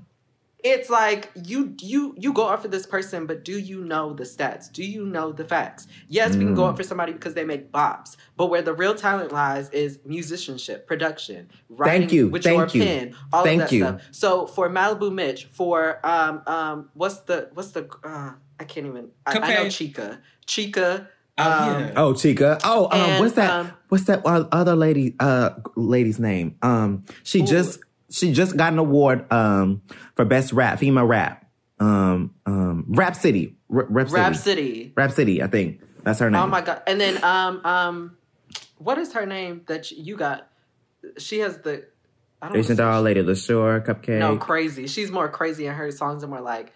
Speaker 4: it's like you you you go up for this person, but do you know the stats? Do you know the facts? Yes, we can go
Speaker 2: Mm.
Speaker 4: up for somebody because they make bops, but where the real talent lies is musicianship, production, writing
Speaker 2: you,
Speaker 4: with
Speaker 2: thank
Speaker 4: your
Speaker 2: you,
Speaker 4: pen, all
Speaker 2: thank
Speaker 4: of that
Speaker 2: you.
Speaker 4: stuff. So for Malibu Mitch, for um um what's the what's the uh I can't even I, I know Chika.
Speaker 3: Chika
Speaker 4: um.
Speaker 2: Oh, Chika. Oh, um,
Speaker 4: And,
Speaker 2: what's that?
Speaker 4: um,
Speaker 2: what's that uh, other lady? Uh, lady's name? Um, she
Speaker 4: Ooh.
Speaker 2: just she just got an award um for best rap, female rap. Um, um, Rapsody, R- Rapsody,
Speaker 4: Rap City.
Speaker 2: Rapsody. I think that's her name.
Speaker 4: Oh my god! And then um um, what is her name that you got? She has the. I don't
Speaker 2: Asian
Speaker 4: know.
Speaker 2: doll, Lady Leshurr, CupcakKe.
Speaker 4: No, crazy. She's more crazy, and her songs are more like.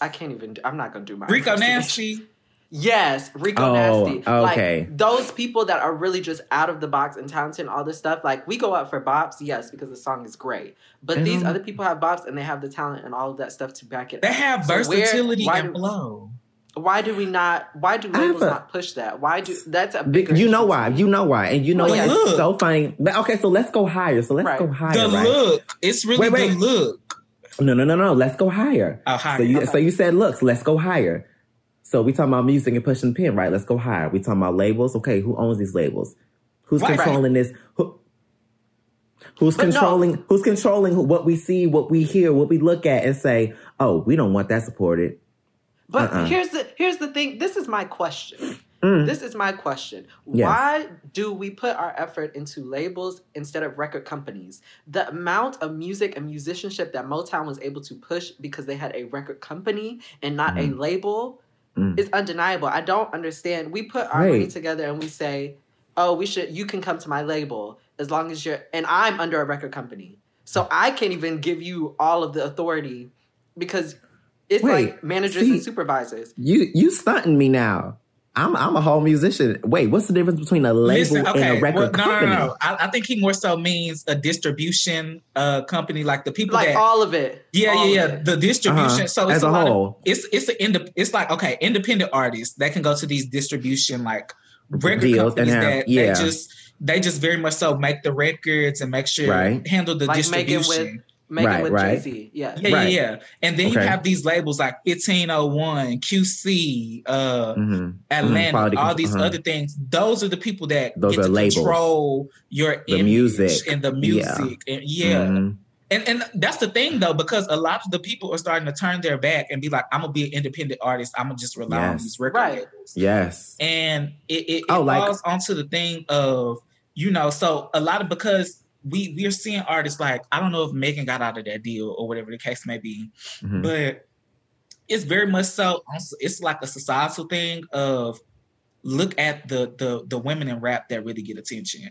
Speaker 4: I can't even. I'm not gonna do my
Speaker 3: Rico
Speaker 4: impersonation.
Speaker 3: Nasty.
Speaker 4: Yes, Rico
Speaker 2: Oh,
Speaker 4: Nasty.
Speaker 2: okay.
Speaker 4: Like those people that are really just out of the box and talented and all this stuff. Like we go out for bops, yes, because the song is great. But
Speaker 2: And,
Speaker 4: these other people have bops and they have the talent and all of that stuff to back it
Speaker 3: They
Speaker 4: up.
Speaker 3: have
Speaker 4: So
Speaker 3: versatility
Speaker 4: why
Speaker 3: and
Speaker 4: do-
Speaker 3: flow.
Speaker 4: Why do we not? Why do
Speaker 2: I have
Speaker 4: labels
Speaker 2: a-
Speaker 4: not push that? Why do that's a
Speaker 2: Be-
Speaker 4: bigger
Speaker 2: you know why? You know why? And you know
Speaker 4: Well,
Speaker 2: what's
Speaker 3: yeah.
Speaker 2: so funny? But, okay, so let's go higher. So let's
Speaker 4: Right.
Speaker 2: go higher.
Speaker 3: The
Speaker 2: right?
Speaker 3: look. It's really
Speaker 2: Wait, wait.
Speaker 3: the look.
Speaker 2: No, no, no, no. Let's go higher.
Speaker 3: Oh, higher.
Speaker 2: So you,
Speaker 4: Okay.
Speaker 2: so you said looks. Let's go higher. So we talking about music and pushing the pin, right? Let's go higher. We talking about labels. Okay, who owns these labels? Who's
Speaker 3: Right.
Speaker 2: controlling this? Who, who's
Speaker 4: But no.
Speaker 2: controlling? Who's controlling what we see, what we hear, what we look at, and say, "Oh, we don't want that supported."
Speaker 4: But
Speaker 2: Uh-uh.
Speaker 4: here's the here's the thing. This is my question.
Speaker 2: Mm.
Speaker 4: This is my question.
Speaker 2: Yes.
Speaker 4: Why do we put our effort into labels instead of record companies? The amount of music and musicianship that Motown was able to push because they had a record company and not a label
Speaker 2: Mm.
Speaker 4: is undeniable. I don't understand. We put our money together and we say, "Oh, we should you can come to my label as long as you're and I'm under a record company." So I can't even give you all of the authority because it's
Speaker 2: Wait,
Speaker 4: like managers
Speaker 2: see-
Speaker 4: and supervisors.
Speaker 2: You you stunting me now. I'm I'm a whole musician. Wait, what's the difference between a label
Speaker 3: Listen, okay.
Speaker 2: and a record
Speaker 3: well, no,
Speaker 2: company?
Speaker 3: no, no. I, I think he more so means a distribution uh, company, like the people
Speaker 4: Like
Speaker 3: that.
Speaker 4: all of it.
Speaker 3: yeah,
Speaker 4: All
Speaker 3: yeah, yeah. The distribution.
Speaker 2: Uh-huh.
Speaker 3: So it's
Speaker 2: As
Speaker 3: a,
Speaker 2: a
Speaker 3: lot
Speaker 2: whole.
Speaker 3: Of, it's it's an ind- It's like okay, independent artists that can go to these distribution like record
Speaker 2: Deals and
Speaker 3: companies
Speaker 2: have-
Speaker 3: that
Speaker 2: yeah.
Speaker 3: they just they just very much so make the records and make sure
Speaker 2: Right.
Speaker 3: handle the
Speaker 4: Like Megan
Speaker 3: distribution.
Speaker 4: With Megan
Speaker 2: Right,
Speaker 4: with
Speaker 2: right.
Speaker 4: Jay Z. Yeah.
Speaker 3: Yeah,
Speaker 2: Right.
Speaker 3: yeah, yeah. And then you have these labels like 1501, QC, uh,
Speaker 2: Mhm.
Speaker 3: Atlanta,
Speaker 2: quality
Speaker 3: all these
Speaker 2: uh-huh.
Speaker 3: other things. Those are the people that
Speaker 2: Those
Speaker 3: get
Speaker 2: are
Speaker 3: to
Speaker 2: labels.
Speaker 3: control your
Speaker 2: The
Speaker 3: image
Speaker 2: music.
Speaker 3: and the music.
Speaker 2: Yeah.
Speaker 3: music. And yeah.
Speaker 2: Mhm.
Speaker 3: And and that's the thing though, because a lot of the people are starting to turn their back and be like, I'm gonna be an independent artist. I'm gonna just rely on
Speaker 2: Yes.
Speaker 3: these record
Speaker 4: Right.
Speaker 3: labels.
Speaker 2: Yes.
Speaker 3: And it, it, it
Speaker 2: Oh, like-
Speaker 3: falls onto the thing of, you know, so a lot of because we we're seeing artists like I don't know if Megan got out of that deal or whatever the case may be,
Speaker 2: Mhm.
Speaker 3: but it's very much so it's like a societal thing of look at the the the women in rap that really get attention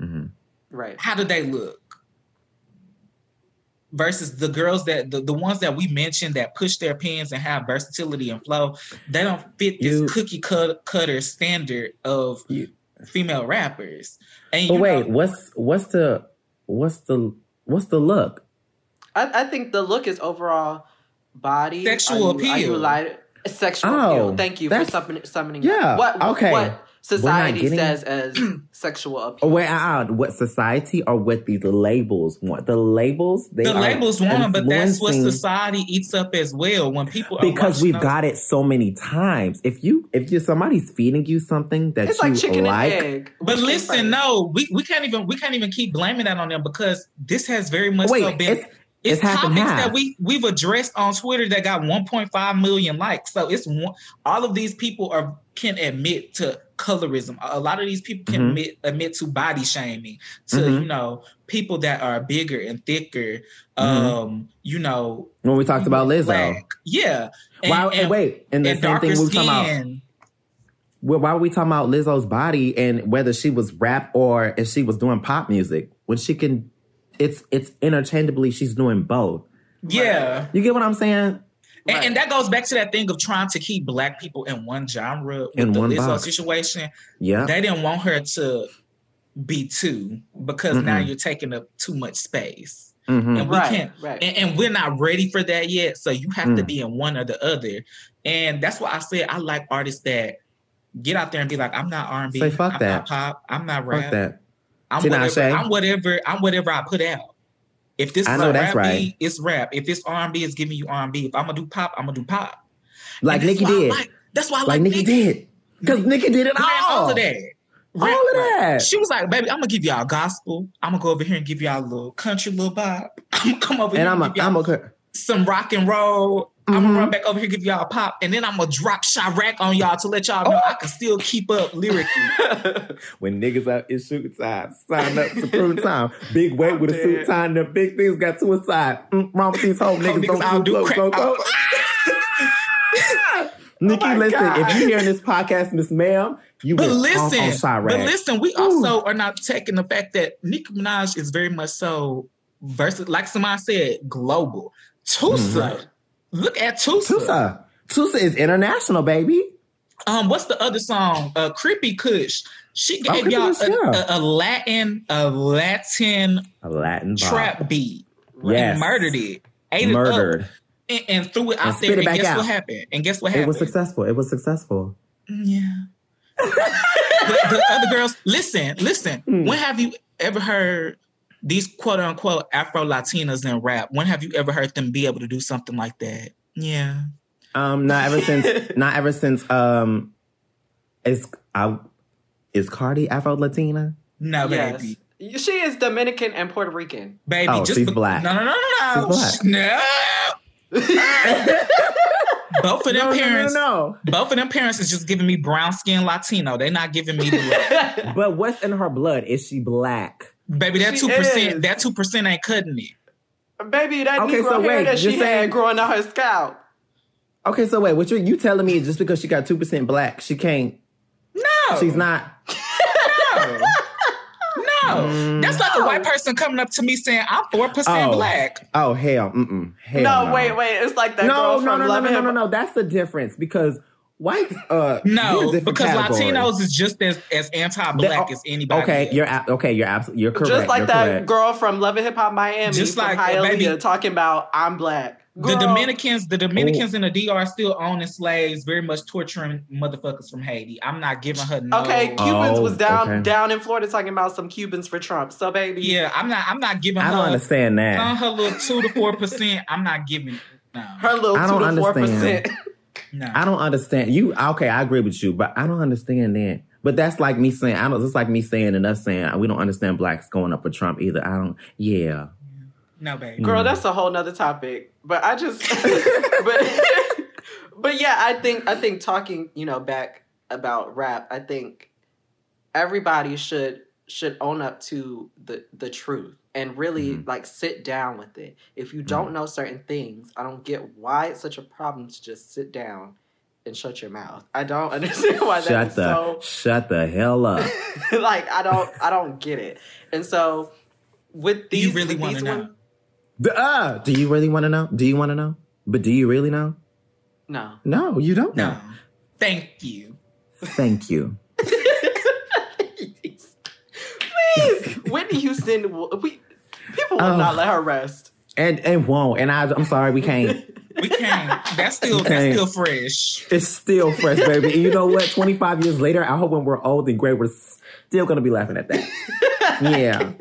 Speaker 2: Mhm.
Speaker 4: Right.
Speaker 3: how do they look? Versus the girls that the, the ones that we mentioned that push their pins and have versatility and flow, they don't fit this
Speaker 2: You-
Speaker 3: cookie cut, cutter standard of
Speaker 2: You-
Speaker 3: female rappers. And
Speaker 2: But wait,
Speaker 3: know,
Speaker 2: what's what's the what's the what's the look?
Speaker 4: I, I think the look is overall body
Speaker 3: Sexual
Speaker 4: are you, Are you
Speaker 3: appeal.
Speaker 4: light, sexual
Speaker 2: Oh,
Speaker 4: appeal. Thank you for summoning. summoning
Speaker 2: Yeah,
Speaker 4: What, what,
Speaker 2: okay.
Speaker 4: What society
Speaker 2: getting-
Speaker 4: says as sexual
Speaker 2: Oh,
Speaker 4: appeal.
Speaker 2: wait, uh, what society or what these labels want? The labels they
Speaker 3: the
Speaker 2: are
Speaker 3: labels want, but that's what society eats up as well. When people are
Speaker 2: because we've
Speaker 3: those-
Speaker 2: got it so many times. If you if you somebody's feeding you something that
Speaker 4: It's
Speaker 2: you
Speaker 4: like chicken
Speaker 2: like,
Speaker 4: and egg.
Speaker 3: But listen, no, we, we can't even we can't even keep blaming that on them because this has very much
Speaker 2: wait,
Speaker 3: so been
Speaker 2: it's
Speaker 3: it's, topics
Speaker 2: half.
Speaker 3: that we we've addressed on Twitter that got 1.5 million likes. So it's one, all of these people are can admit to colorism. A lot of these people can
Speaker 2: Mhm.
Speaker 3: admit admit to body shaming, to
Speaker 2: Mhm.
Speaker 3: you know people that are bigger and thicker.
Speaker 2: Mhm.
Speaker 3: Um, you know,
Speaker 2: when we talked about Lizzo.
Speaker 3: black. yeah. And,
Speaker 2: Why?
Speaker 3: and,
Speaker 2: wait, and the
Speaker 3: and
Speaker 2: same thing we were talking about. Well, why were we talking about Lizzo's body and whether she was rap or if she was doing pop music? When she can, it's it's interchangeably she's doing both.
Speaker 3: Yeah.
Speaker 2: You get what I'm saying?
Speaker 3: And,
Speaker 4: Right.
Speaker 3: and that goes back to that thing of trying to keep black people in one genre with
Speaker 2: In
Speaker 3: the
Speaker 2: one
Speaker 3: Lizzo
Speaker 2: box.
Speaker 3: situation.
Speaker 2: Yeah.
Speaker 3: They didn't want her to be two because now
Speaker 2: Mm-mm.
Speaker 3: you're taking up too much space.
Speaker 2: hmm
Speaker 3: And we
Speaker 4: Right,
Speaker 3: can't
Speaker 4: right.
Speaker 3: and, and we're not ready for that yet. So you have to
Speaker 2: Mm.
Speaker 3: be in one or the other. And that's why I said I like artists that get out there and be like, I'm not R and B,
Speaker 2: Say fuck
Speaker 3: I'm
Speaker 2: that.
Speaker 3: not pop, I'm not rap.
Speaker 2: Fuck that.
Speaker 3: I'm
Speaker 2: Tinashe.
Speaker 3: whatever, I'm whatever, I'm whatever I put out. If this
Speaker 2: I
Speaker 3: is
Speaker 2: know that's
Speaker 3: rap
Speaker 2: right.
Speaker 3: beat, it's rap. If it's R and B, it's giving you R and B. If I'm gonna do pop, I'm gonna do pop.
Speaker 2: Like Nicki did.
Speaker 3: like- that's why I
Speaker 2: like
Speaker 3: like,
Speaker 2: Nicki did. Because Nicki did it all.
Speaker 3: all of that.
Speaker 2: All of that.
Speaker 3: She was like, "Baby, I'm gonna give y'all gospel. I'm gonna go over here and give y'all a little country, little vibe. I'm gonna come over
Speaker 2: And
Speaker 3: here
Speaker 2: I'm
Speaker 3: and
Speaker 2: a,
Speaker 3: give y'all
Speaker 2: I'm a,
Speaker 3: some rock and roll. I'm
Speaker 2: Mhm.
Speaker 3: gonna run back over here, give y'all a pop, and then I'm gonna drop Chiraq on y'all to let y'all know
Speaker 2: Oh.
Speaker 3: I can still keep up lyrically.
Speaker 2: when niggas out it's shoot time, sign up supreme time. Big weight with a
Speaker 4: I'm
Speaker 2: suit
Speaker 4: dead.
Speaker 2: time, the big things got to a side. Mm, wrong with these whole niggas,
Speaker 3: niggas all
Speaker 2: don't do
Speaker 3: do
Speaker 2: close,
Speaker 3: crack.
Speaker 2: close, close. Nicki,
Speaker 4: my
Speaker 2: listen,
Speaker 4: God.
Speaker 2: if you're hearing this podcast, Miss Ma'am, you
Speaker 3: But listen,
Speaker 2: on, on
Speaker 3: but listen, we also are not taking the fact that Nicki Minaj is very much so versus, like somebody said, global. Tusa, look at Tusa.
Speaker 2: Tusa. Tusa is international, baby.
Speaker 3: Um, what's the other song? Uh, Krippy Kush. She
Speaker 2: Oh,
Speaker 3: gave
Speaker 2: Creepy
Speaker 3: y'all a, a, a Latin, a Latin
Speaker 2: A Latin bop.
Speaker 3: trap beat.
Speaker 2: Yes.
Speaker 3: And murdered it. Ate
Speaker 2: Murdered.
Speaker 3: it and, and threw it out there.
Speaker 2: it
Speaker 3: And guess
Speaker 2: out.
Speaker 3: what happened? And guess what happened?
Speaker 2: It was successful. It was successful.
Speaker 3: Yeah. the, the other girls, listen, listen.
Speaker 2: Hmm.
Speaker 3: When have you ever heard these quote unquote Afro Latinas in rap? When have you ever heard them be able to do something like that? Yeah.
Speaker 2: Um, not ever since. not ever since. Um, is I is Cardi Afro Latina?
Speaker 3: No,
Speaker 4: yes.
Speaker 3: baby.
Speaker 4: She is Dominican and Puerto Rican.
Speaker 3: Baby,
Speaker 2: Oh,
Speaker 3: just
Speaker 2: she's
Speaker 3: be-
Speaker 2: black.
Speaker 3: No, no, no, no, no.
Speaker 2: She's black.
Speaker 3: No. Both of them
Speaker 2: no,
Speaker 3: parents,
Speaker 2: no, no,
Speaker 3: both of them parents is just giving me brown skin Latino. They're not giving me black.
Speaker 2: no. But what's in her blood? Is she black?
Speaker 3: Baby, that two percent, that two percent ain't cutting it.
Speaker 4: Baby, that
Speaker 2: Okay,
Speaker 4: Negro
Speaker 2: so
Speaker 4: hair that she
Speaker 2: you're saying-
Speaker 4: had growing out her scalp.
Speaker 2: Okay, so wait, what you you telling me is just because she got two percent black, she can't?
Speaker 3: No,
Speaker 2: She's not.
Speaker 3: No, no.
Speaker 2: Mm.
Speaker 3: That's like a white person coming up to me saying, "I'm four percent
Speaker 2: Oh.
Speaker 3: black."
Speaker 2: Oh hell, mm-mm, hell
Speaker 4: no,
Speaker 2: no,
Speaker 4: wait, wait. It's like that
Speaker 2: no,
Speaker 4: girl
Speaker 2: no,
Speaker 4: from
Speaker 2: no, no,
Speaker 4: Love
Speaker 2: no, no, no, no. That's the difference because white. Uh,
Speaker 3: No, because
Speaker 2: category.
Speaker 3: Latinos is just as, as anti-black
Speaker 2: They-
Speaker 3: as anybody.
Speaker 2: Okay,
Speaker 3: else.
Speaker 2: you're ab- okay. You're absolutely you're correct.
Speaker 4: Just like
Speaker 2: you're
Speaker 4: that
Speaker 2: correct.
Speaker 4: girl from Love and Hip Hop Miami,
Speaker 3: Just like, uh,
Speaker 4: Hialeah,
Speaker 3: baby-
Speaker 4: talking about I'm black.
Speaker 3: the Dominicans, the Dominicans in the DR still owning slaves, very much torturing motherfuckers from Haiti. I'm not giving her no.
Speaker 4: Okay, Cubans
Speaker 2: Oh,
Speaker 4: was down
Speaker 2: okay.
Speaker 4: down in Florida talking about some Cubans for Trump. So baby,
Speaker 3: Yeah, I'm not. I'm not giving
Speaker 2: I
Speaker 3: her.
Speaker 2: don't understand
Speaker 3: On
Speaker 2: that.
Speaker 3: her little two to four percent, I'm not giving. No,
Speaker 4: her little
Speaker 2: I
Speaker 4: two
Speaker 2: don't
Speaker 4: to four percent.
Speaker 2: Understand.
Speaker 3: no.
Speaker 2: I don't understand. You okay? I agree with you, but I don't understand that. But that's like me saying I don't. It's like me saying and us saying we don't understand blacks going up for Trump either. I don't. Yeah.
Speaker 3: no, baby.
Speaker 4: Girl,
Speaker 2: Mm.
Speaker 4: that's a whole nother topic. But I just but but yeah, I think I think talking, you know, back about rap, I think everybody should should own up to the the truth and really
Speaker 2: Mhm.
Speaker 4: like sit down with it. If you don't know certain things, I don't get why it's such a problem to just sit down and shut your mouth. I don't understand why that
Speaker 2: Shut
Speaker 4: is
Speaker 2: the
Speaker 4: so
Speaker 2: shut the hell up.
Speaker 4: like I don't I don't get it. And so with
Speaker 3: Do
Speaker 4: these,
Speaker 3: you really
Speaker 4: with
Speaker 3: want to know?
Speaker 4: one-
Speaker 2: uh, do you really want to know? Do you want to know? But do you really know?
Speaker 4: no.
Speaker 2: No, you don't
Speaker 3: No.
Speaker 2: know.
Speaker 3: Thank you.
Speaker 2: Thank you.
Speaker 4: Please, Whitney Houston. We people will
Speaker 2: Oh.
Speaker 4: not let her rest.
Speaker 2: And and won't. And I, I'm sorry, we can't.
Speaker 3: We can't. That's still that's
Speaker 2: can't.
Speaker 3: still fresh.
Speaker 2: It's still fresh, baby. And you know what? 25 years later, I hope when we're old and gray, we're still gonna be laughing at that. Yeah.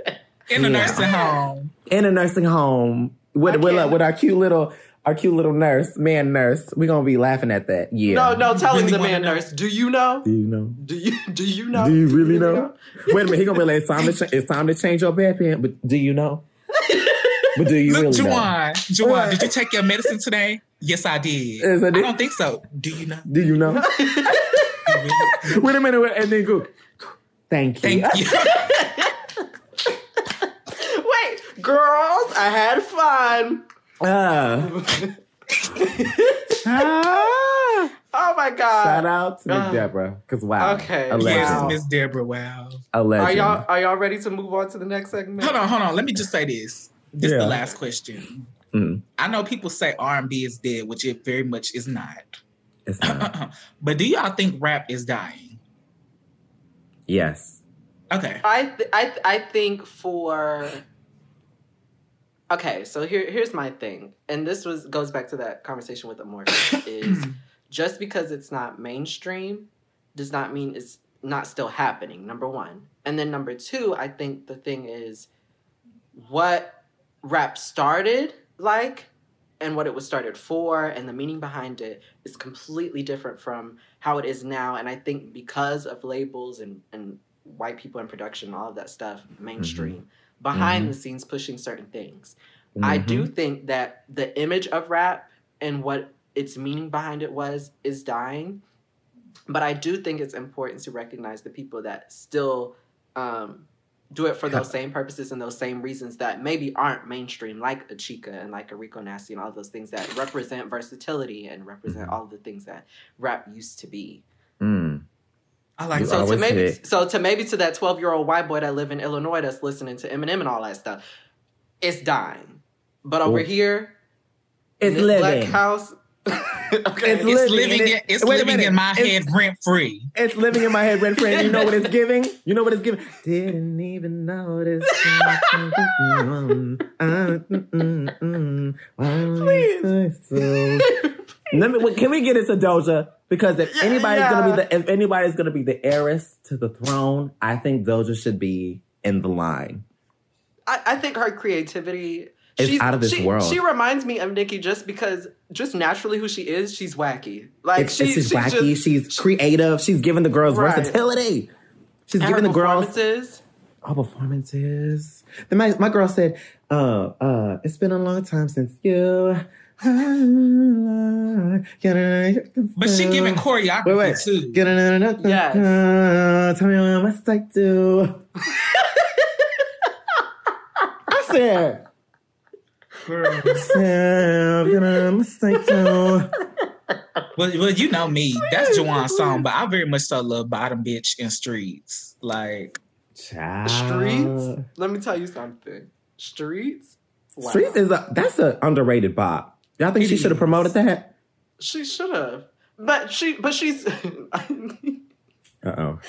Speaker 3: In a
Speaker 2: Yeah.
Speaker 3: nursing home.
Speaker 2: In a nursing home with with, uh,
Speaker 4: can't-
Speaker 2: with our cute little our cute little nurse, man nurse. We're gonna be laughing at that. Yeah.
Speaker 4: No, no, telling
Speaker 3: really
Speaker 4: the man
Speaker 3: know?
Speaker 4: nurse. Do you know?
Speaker 2: Do you know?
Speaker 4: Do you do you know?
Speaker 2: Do you really know? Wait a minute, he gonna be like, it's time to cha- it's time to change your bedpan. But do you know? But do you
Speaker 3: Look,
Speaker 2: really know?
Speaker 3: Juwan, Juwan, did you take your medicine today? Yes, I did.
Speaker 2: Yes, I
Speaker 3: I don't think so. Do you know?
Speaker 2: Do you know? Wait a minute, wait, and then go. Thank you.
Speaker 3: Thank you.
Speaker 4: Wait, girls, I had fun.
Speaker 2: Ah. Ah.
Speaker 4: Oh my god.
Speaker 2: Shout out to Miss
Speaker 4: Uh,
Speaker 2: Deborah, because wow,
Speaker 4: okay.
Speaker 2: a
Speaker 3: yes, Miss Deborah. Wow.
Speaker 2: a legend.
Speaker 4: Are y'all are y'all ready to move on to the next segment?
Speaker 3: Hold on, hold on. Let me just say this. This is the last question.
Speaker 2: Mm,
Speaker 3: I know people say R and B is dead, which it very much is not.
Speaker 2: it's not.
Speaker 3: but do y'all think rap is dying?
Speaker 2: yes.
Speaker 3: Okay.
Speaker 4: I th- I th- I think for okay, so here here's my thing, and this was goes back to that conversation with Amorphous is just because it's not mainstream does not mean it's not still happening. Number one, and then number two, I think the thing is what rap started like and what it was started for and the meaning behind it is completely different from how it is now and i think because of labels and, and white people in production all of that stuff mm-hmm. mainstream behind
Speaker 2: Mhm.
Speaker 4: the scenes pushing certain things i do
Speaker 2: Mhm.
Speaker 4: think that the image of rap and what its meaning behind it was is dying but i do think it's important to recognize the people that still um, do it for those same purposes and those same reasons that maybe aren't mainstream, like a Chika and like a Rico Nasty and all those things that represent versatility and represent
Speaker 2: Mhm.
Speaker 4: all the things that rap used to be.
Speaker 2: Mm.
Speaker 3: I like
Speaker 4: So to maybe,
Speaker 2: hit
Speaker 4: so to maybe to that twelve year old white boy that live in Illinois that's listening to Eminem and all that stuff, it's dying. But over
Speaker 2: Well,
Speaker 4: here,
Speaker 2: It's
Speaker 4: this
Speaker 2: living.
Speaker 4: black house, okay,
Speaker 2: It's
Speaker 3: It's
Speaker 2: living
Speaker 3: living.
Speaker 2: in
Speaker 3: In,
Speaker 2: it.
Speaker 3: it's living
Speaker 2: minute.
Speaker 3: in my
Speaker 2: It's-
Speaker 3: head rent free.
Speaker 2: It's living in my head rent free. and You know what it's giving? You know what it's giving? Didn't even notice. Please. Let me, can we get into Doja? Because if
Speaker 4: Yeah,
Speaker 2: anybody's gonna be the if anybody's gonna be the heiress to the throne, I think Doja should be in the line.
Speaker 4: I, I think her creativity
Speaker 2: It's out of this
Speaker 4: she,
Speaker 2: world.
Speaker 4: She reminds me of Nicki just because, just naturally who she is, she's wacky. Like
Speaker 2: It's,
Speaker 4: she,
Speaker 2: it's just wacky.
Speaker 4: just-
Speaker 2: she's creative. She's giving the girls
Speaker 4: Right.
Speaker 2: versatility. She's
Speaker 4: and
Speaker 2: giving the girls all performances. Then my my girl said, "Uh, uh, it's been a long time since you."
Speaker 3: But she giving choreography
Speaker 2: Wait, wait.
Speaker 3: too.
Speaker 4: Yes.
Speaker 2: Tell me what must I do? I said,
Speaker 3: Girl.
Speaker 2: "Sam, what must I do?"
Speaker 3: Well, well, you know me. That's Juwan's song, but I very much so love Bottom Bitch and Streets. Like,
Speaker 2: Child.
Speaker 4: Streets. Let me tell you something. Streets. Wow.
Speaker 2: Streets is a that's an underrated bop. Y'all think
Speaker 3: It
Speaker 2: she should have promoted that?
Speaker 4: She should have, but she, but she's.
Speaker 2: Uh oh.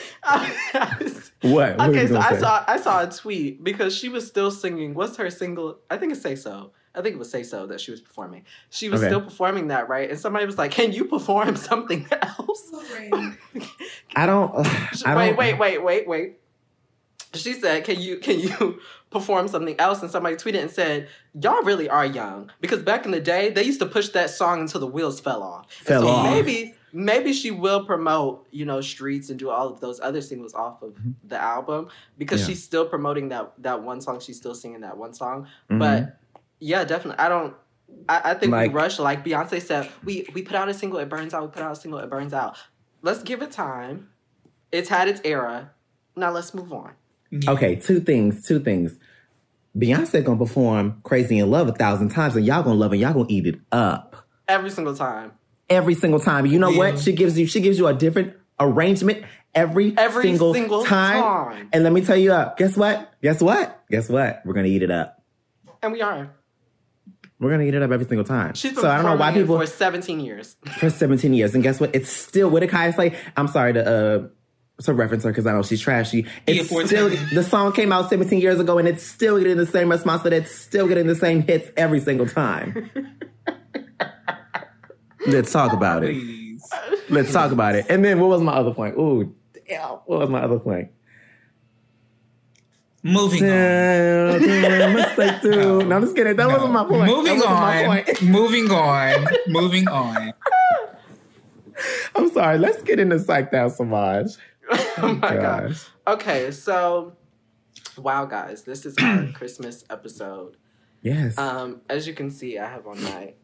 Speaker 2: What? what
Speaker 4: okay,
Speaker 2: you
Speaker 4: so
Speaker 2: gonna
Speaker 4: I
Speaker 2: say?
Speaker 4: saw I saw a tweet because she was still singing. What's her single? I think it's "Say So." I think it was "Say So" that she was performing. She was
Speaker 2: Okay.
Speaker 4: still performing that, right? And somebody was like, "Can you perform something else?"
Speaker 2: I don't. I don't.
Speaker 4: wait, wait, wait, wait, wait. She said, "Can you can you perform something else?" And somebody tweeted and said, "Y'all really are young because back in the day they used to push that song until the wheels fell off."
Speaker 2: Fell
Speaker 4: so
Speaker 2: off.
Speaker 4: Maybe maybe she will promote you know streets and do all of those other singles off of
Speaker 2: Mhm.
Speaker 4: the album because
Speaker 2: Yeah.
Speaker 4: she's still promoting that that one song. She's still singing that one song.
Speaker 2: Mhm.
Speaker 4: But yeah, definitely. I don't. I, I think
Speaker 2: Like-
Speaker 4: we rush. Like Beyonce said, we we put out a single, it burns out. We put out a single, it burns out. Let's give it time. It's had its era. Now let's move on.
Speaker 2: Okay, two things. Two things. Beyonce gonna perform "Crazy in Love" a thousand times, and y'all gonna love it. Y'all gonna eat it up.
Speaker 4: Every single time.
Speaker 2: every single time. You know
Speaker 3: Yeah.
Speaker 2: what? She gives you she gives you a different arrangement every,
Speaker 4: Every
Speaker 2: single,
Speaker 4: single
Speaker 2: time.
Speaker 4: time.
Speaker 2: And let me tell you up. Guess what? Guess what? Guess what? We're gonna eat it up.
Speaker 4: And we are.
Speaker 2: We're gonna eat it up every single time.
Speaker 4: She's been
Speaker 2: so I don't know why people
Speaker 4: for 17 years.
Speaker 2: for 17 years. And guess what? It's still with did Kaya say? I'm sorry to uh to reference her because I know she's trashy. It's
Speaker 3: Yeah,
Speaker 2: still the song came out 17 years ago and it's still getting the same response that it's still getting the same hits every single time. Let's talk about it.
Speaker 3: Please.
Speaker 2: Let's talk about it. And then what was my other point? Ooh, damn, what was my other point?
Speaker 3: Moving on.
Speaker 2: Damn, damn, mistake too. No, I'm just kidding. That
Speaker 3: No.
Speaker 2: wasn't my point.
Speaker 3: Moving
Speaker 2: that wasn't my
Speaker 3: on.
Speaker 2: point.
Speaker 3: moving on. Moving on.
Speaker 2: I'm sorry. Let's get into psyched out Samaj.
Speaker 4: oh my god.
Speaker 2: Gosh.
Speaker 4: Okay, so wow, guys, this is our Christmas episode.
Speaker 2: Yes.
Speaker 4: Um, as you can see, I have on my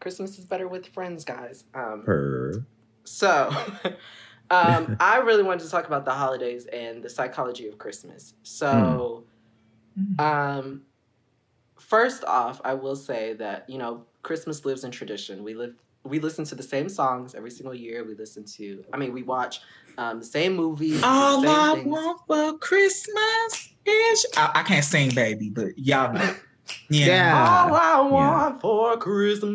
Speaker 4: Christmas is better with friends, guys. Um,
Speaker 2: Purr.
Speaker 4: so um, I really wanted to talk about the holidays and the psychology of Christmas. So, um, first off, I will say that you know Christmas lives in tradition. We live. We listen to the same songs every single year. We listen to, I mean, we watch um, the same movies.
Speaker 3: All
Speaker 4: same
Speaker 3: I
Speaker 4: things.
Speaker 3: want for Christmas is. I, I can't sing, baby, but y'all know. Yeah.
Speaker 2: Yeah.
Speaker 4: All I want for Christmas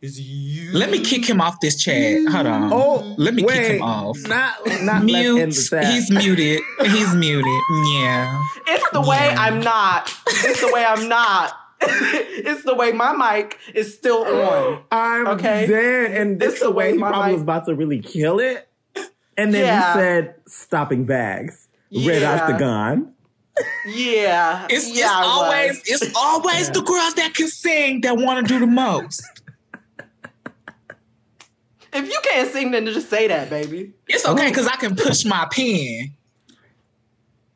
Speaker 4: is you.
Speaker 3: Let me kick him off this chat. Hold on.
Speaker 2: Oh,
Speaker 3: Let me kick him off.
Speaker 2: Not, not
Speaker 3: Mute.
Speaker 2: let's end the chat.
Speaker 3: He's muted. He's muted. Yeah.
Speaker 4: It's the way I'm not. It's the way I'm not. it's the way my mic is still on.
Speaker 2: I'm
Speaker 4: Okay.
Speaker 2: dead. And this
Speaker 4: It's
Speaker 2: the
Speaker 4: the
Speaker 2: way
Speaker 4: way
Speaker 2: he
Speaker 4: my
Speaker 2: probably
Speaker 4: mic-
Speaker 2: was about to really kill it. And then
Speaker 4: Yeah.
Speaker 2: he said, stopping bags. Red
Speaker 4: Yeah.
Speaker 2: Octagon.
Speaker 4: Yeah.
Speaker 3: It's,
Speaker 4: yeah, I
Speaker 3: it's
Speaker 4: was.
Speaker 3: always it's always the girls that can sing that want to do the most.
Speaker 4: If you can't sing, then just say that, baby.
Speaker 3: It's okay because I can push my pen.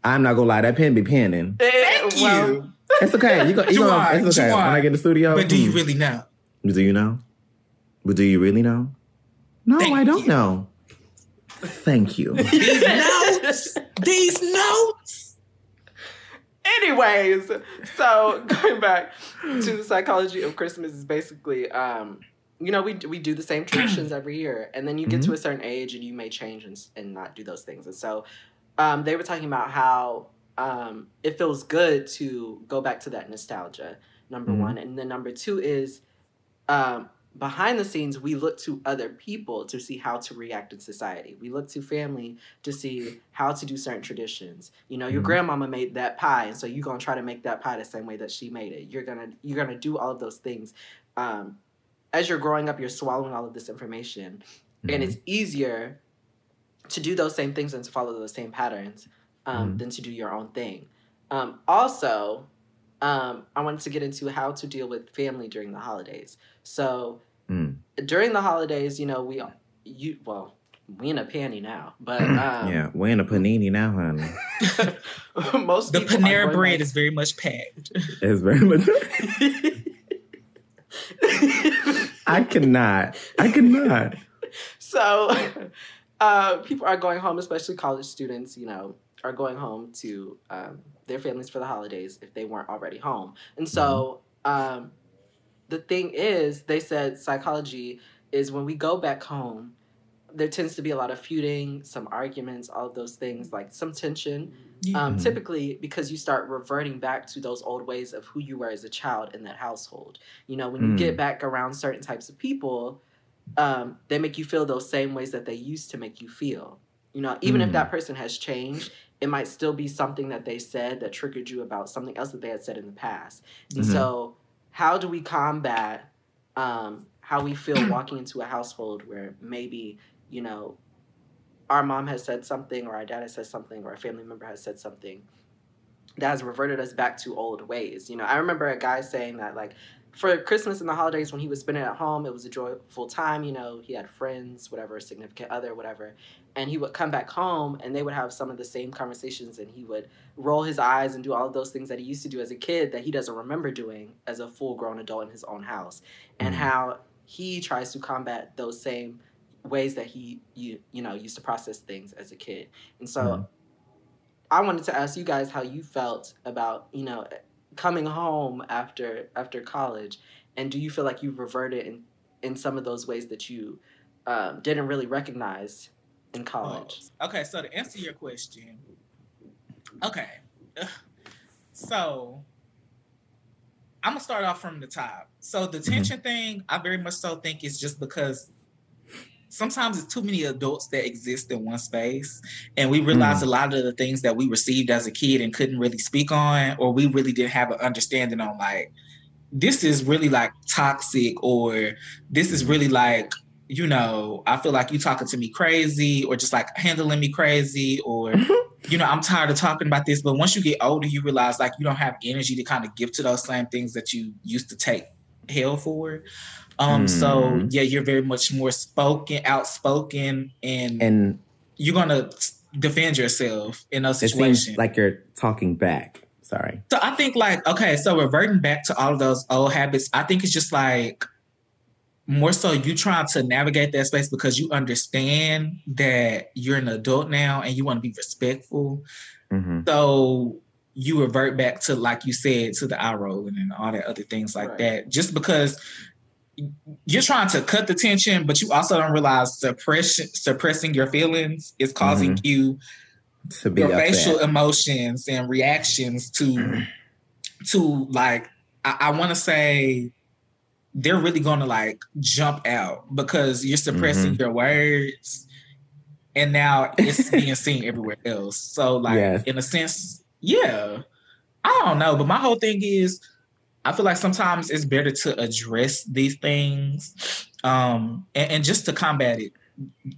Speaker 2: I'm not gonna lie, that pen be penning.
Speaker 3: Thank
Speaker 4: Eh, well,
Speaker 3: you.
Speaker 2: It's okay. You go, you
Speaker 3: Juwan,
Speaker 2: gonna, it's okay.
Speaker 3: Juwan.
Speaker 2: When I get in the studio.
Speaker 3: But do you
Speaker 2: hmm.
Speaker 3: really know?
Speaker 2: Do you know? But do you really know? No,
Speaker 3: Thank
Speaker 2: I don't
Speaker 3: you.
Speaker 2: know. Thank you.
Speaker 3: These notes. These notes.
Speaker 4: Anyways, so going back to the psychology of Christmas is basically, um, you know, we we do the same traditions every year, and then you get to a certain age and you may change and, and not do those things. And so, um, they were talking about how um, it feels good to go back to that nostalgia. Number
Speaker 2: Mhm.
Speaker 4: one, and then number two is um, behind the scenes, we look to other people to see how to react in society. We look to family to see how to do certain traditions. You know, your
Speaker 2: Mhm.
Speaker 4: grandmama made that pie, and so you're gonna try to make that pie the same way that she made it. You're gonna you're gonna do all of those things. Um, as you're growing up, you're swallowing all of this information, and
Speaker 2: Mhm.
Speaker 4: it's easier to do those same things and to follow those same patterns um,
Speaker 2: Mhm.
Speaker 4: than to do your own thing. Um, also, um, I wanted to get into how to deal with family during the holidays. So
Speaker 2: Mm.
Speaker 4: during the holidays, you know, we you well, we in a panty now, but um,
Speaker 2: yeah, we're in a panini now, honey.
Speaker 4: most
Speaker 3: The Panera
Speaker 4: going
Speaker 3: bread is very much packed.
Speaker 2: It's very much. I cannot. I cannot.
Speaker 4: so uh, people are going home, especially college students, you know, are going home to um, their families for the holidays if they weren't already home. And so um, the thing is, they said psychology is when we go back home, there tends to be a lot of feuding, some arguments, all of those things, like some tension. Um,
Speaker 2: Mhm.
Speaker 4: Typically, because you start reverting back to those old ways of who you were as a child in that household. You know, when you
Speaker 2: Mm.
Speaker 4: get back around certain types of people, um, they make you feel those same ways that they used to make you feel. You know, even if
Speaker 2: Mm.
Speaker 4: that person has changed, it might still be something that they said that triggered you about something else that they had said in the past. And
Speaker 2: Mhm.
Speaker 4: so, how do we combat um, how we feel walking into a household where maybe, you know, our mom has said something or our dad has said something or a family member has said something that has reverted us back to old ways. You know, I remember a guy saying that like for Christmas and the holidays when he was spending at home, it was a joyful time, you know, he had friends, whatever, significant other, whatever. And he would come back home and they would have some of the same conversations and he would roll his eyes and do all of those things that he used to do as a kid that he doesn't remember doing as a full grown adult in his own house. And
Speaker 2: Mhm.
Speaker 4: how he tries to combat those same ways that he you you know used to process things as a kid. And so
Speaker 2: Mhm.
Speaker 4: I wanted to ask you guys how you felt about, you know, coming home after after college, and do you feel like you've reverted in in some of those ways that you um, didn't really recognize in college?
Speaker 3: Oh, okay, so to answer your question, okay, so I'm gonna start off from the top. So the tension mm-hmm. thing, I very much so think is just because sometimes it's too many adults that exist in one space and we realize mm. a lot of the things that we received as a kid and couldn't really speak on or we really didn't have an understanding on like this is really like toxic or this is really like you know i feel like you talking to me crazy or just like handling me crazy or you know i'm tired of talking about this but once you get older you realize like you don't have energy to kind of give to those same things that you used to take hell for um, mm. so hmm. yeah, you're very much more spoken, outspoken, and
Speaker 2: and
Speaker 3: you're gonna defend yourself in those situations.
Speaker 2: It seems like you're talking back. Sorry.
Speaker 3: So I think like okay, so reverting back to all of those old habits, I think it's just like more so you trying to navigate that space because you understand that you're an adult now and you want to be respectful. Mm-hmm. So you revert back to like you said to the eye rolling and all that other things like right. that just because you're trying to cut the tension, but you also don't realize suppression, suppressing your feelings is causing mm-hmm. you to be your facial emotions and reactions to to like I, I want to say they're really gonna like jump out because you're suppressing mm-hmm. your words and now it's being seen everywhere else. So like yes. in a sense, yeah. I don't know, but my whole thing is I feel like sometimes it's better to address these things um, and, and, just to combat it.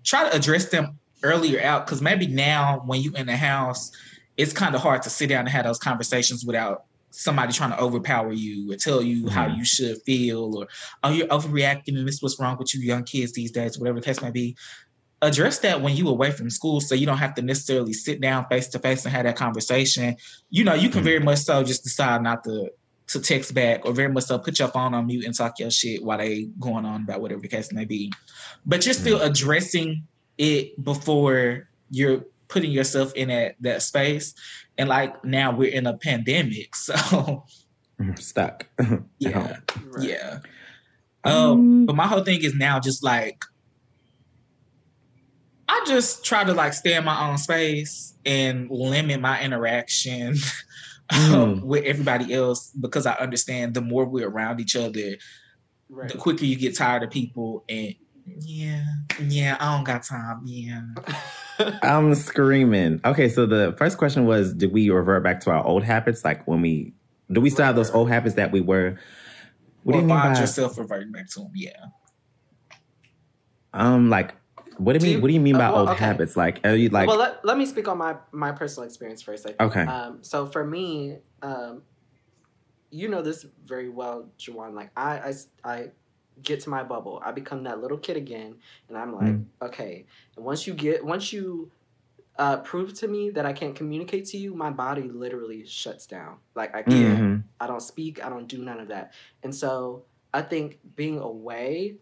Speaker 3: Try to address them earlier out because maybe now when you're in the house, it's kind of hard to sit down and have those conversations without somebody trying to overpower you or tell you mm-hmm. how you should feel or oh you're overreacting and this is what's wrong with you young kids these days, whatever the case may be. Address that when you away from school so you don't have to necessarily sit down face to face and have that conversation. You know, you can mm-hmm. very much so just decide not to to text back or very much so put your phone on mute and talk your shit while they going on about whatever the case may be. But you're still mm-hmm. addressing it before you're putting yourself in that that space. And like now we're in a pandemic, so
Speaker 2: mm-hmm. stuck.
Speaker 3: yeah, right. yeah. Um, um, but my whole thing is now just like I just try to like stay in my own space and limit my interaction mm. with everybody else because I understand the more we're around each other, right. the quicker you get tired of people. And yeah, yeah, I don't got time. Yeah.
Speaker 2: I'm screaming. Okay, so the first question was Did we revert back to our old habits? Like when we, do we still have those old habits that we were?
Speaker 3: What or do you mean by yourself reverting back to them? Yeah.
Speaker 2: Um, like what do you mean? what do you mean by uh, well, old okay. habits? Like, are you like?
Speaker 4: Well, let, let me speak on my my personal experience first. Like,
Speaker 2: okay.
Speaker 4: Um, so for me, um, you know this very well, Juwan. Like, I I I get to my bubble. I become that little kid again, and I'm like, mm. okay. And once you get, once you uh, prove to me that I can't communicate to you, my body literally shuts down. Like I can't. Mm-hmm. I don't speak. I don't do none of that. And so I think being away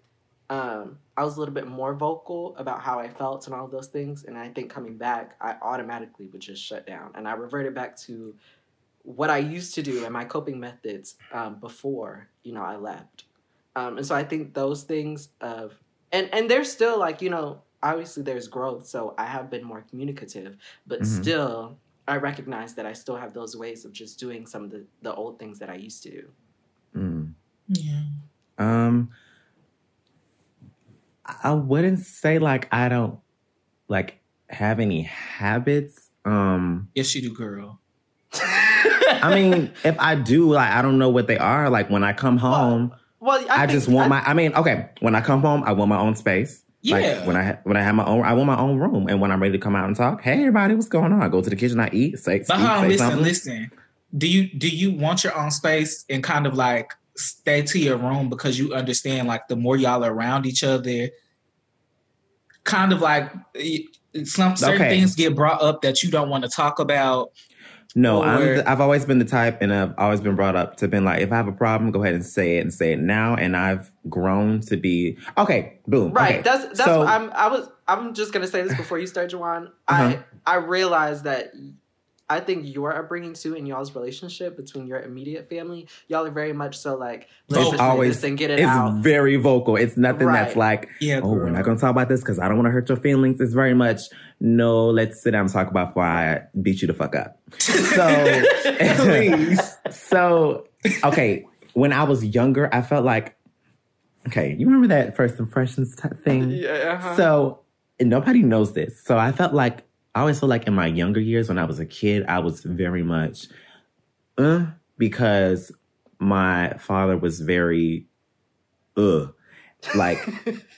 Speaker 4: um, I was a little bit more vocal about how I felt and all of those things. And I think coming back, I automatically would just shut down. And I reverted back to what I used to do and my coping methods um, before, you know, I left. Um, and so I think those things of, and, and there's still like, you know, obviously there's growth. So I have been more communicative, but mm-hmm. still, I recognize that I still have those ways of just doing some of the, the old things that I used to do.
Speaker 2: Mm.
Speaker 3: Yeah.
Speaker 2: Um, I wouldn't say like I don't like have any habits. Um
Speaker 3: Yes, you do, girl.
Speaker 2: I mean, if I do, like I don't know what they are. Like when I come home,
Speaker 4: well, well I,
Speaker 2: I just want I, my. I mean, okay, when I come home, I want my own space.
Speaker 3: Yeah.
Speaker 2: Like when I when I have my own, I want my own room. And when I'm ready to come out and talk, hey everybody, what's going on? I go to the kitchen, I eat, say, but speak, say
Speaker 3: listen,
Speaker 2: something.
Speaker 3: listen. Do you do you want your own space and kind of like stay to your room because you understand like the more y'all are around each other, kind of like some certain okay. things get brought up that you don't want to talk about.
Speaker 2: No, i have always been the type, and I've always been brought up to been like, if I have a problem, go ahead and say it and say it now. And I've grown to be okay. Boom.
Speaker 4: Right.
Speaker 2: Okay.
Speaker 4: That's that's. So, I'm. I was. I'm just gonna say this before you start, Juwan. Uh-huh. I I realized that I think your upbringing too in y'all's relationship between your immediate family, y'all are very much so like let's just
Speaker 2: always
Speaker 4: this and get it
Speaker 2: it's
Speaker 4: out.
Speaker 2: very vocal. It's nothing that's like,
Speaker 3: Yeah,
Speaker 2: oh, we're not gonna talk about this because I don't want to hurt your feelings. It's very much no. Let's sit down and talk about before I beat you the fuck up. So,
Speaker 3: Please.
Speaker 2: so okay. When I was younger, I felt like, okay, you remember that first impressions type thing?
Speaker 4: Yeah, uh-huh.
Speaker 2: So and nobody knows this. So I felt like I always feel like in my younger years when I was a kid, I was very much uh because my father was very uh like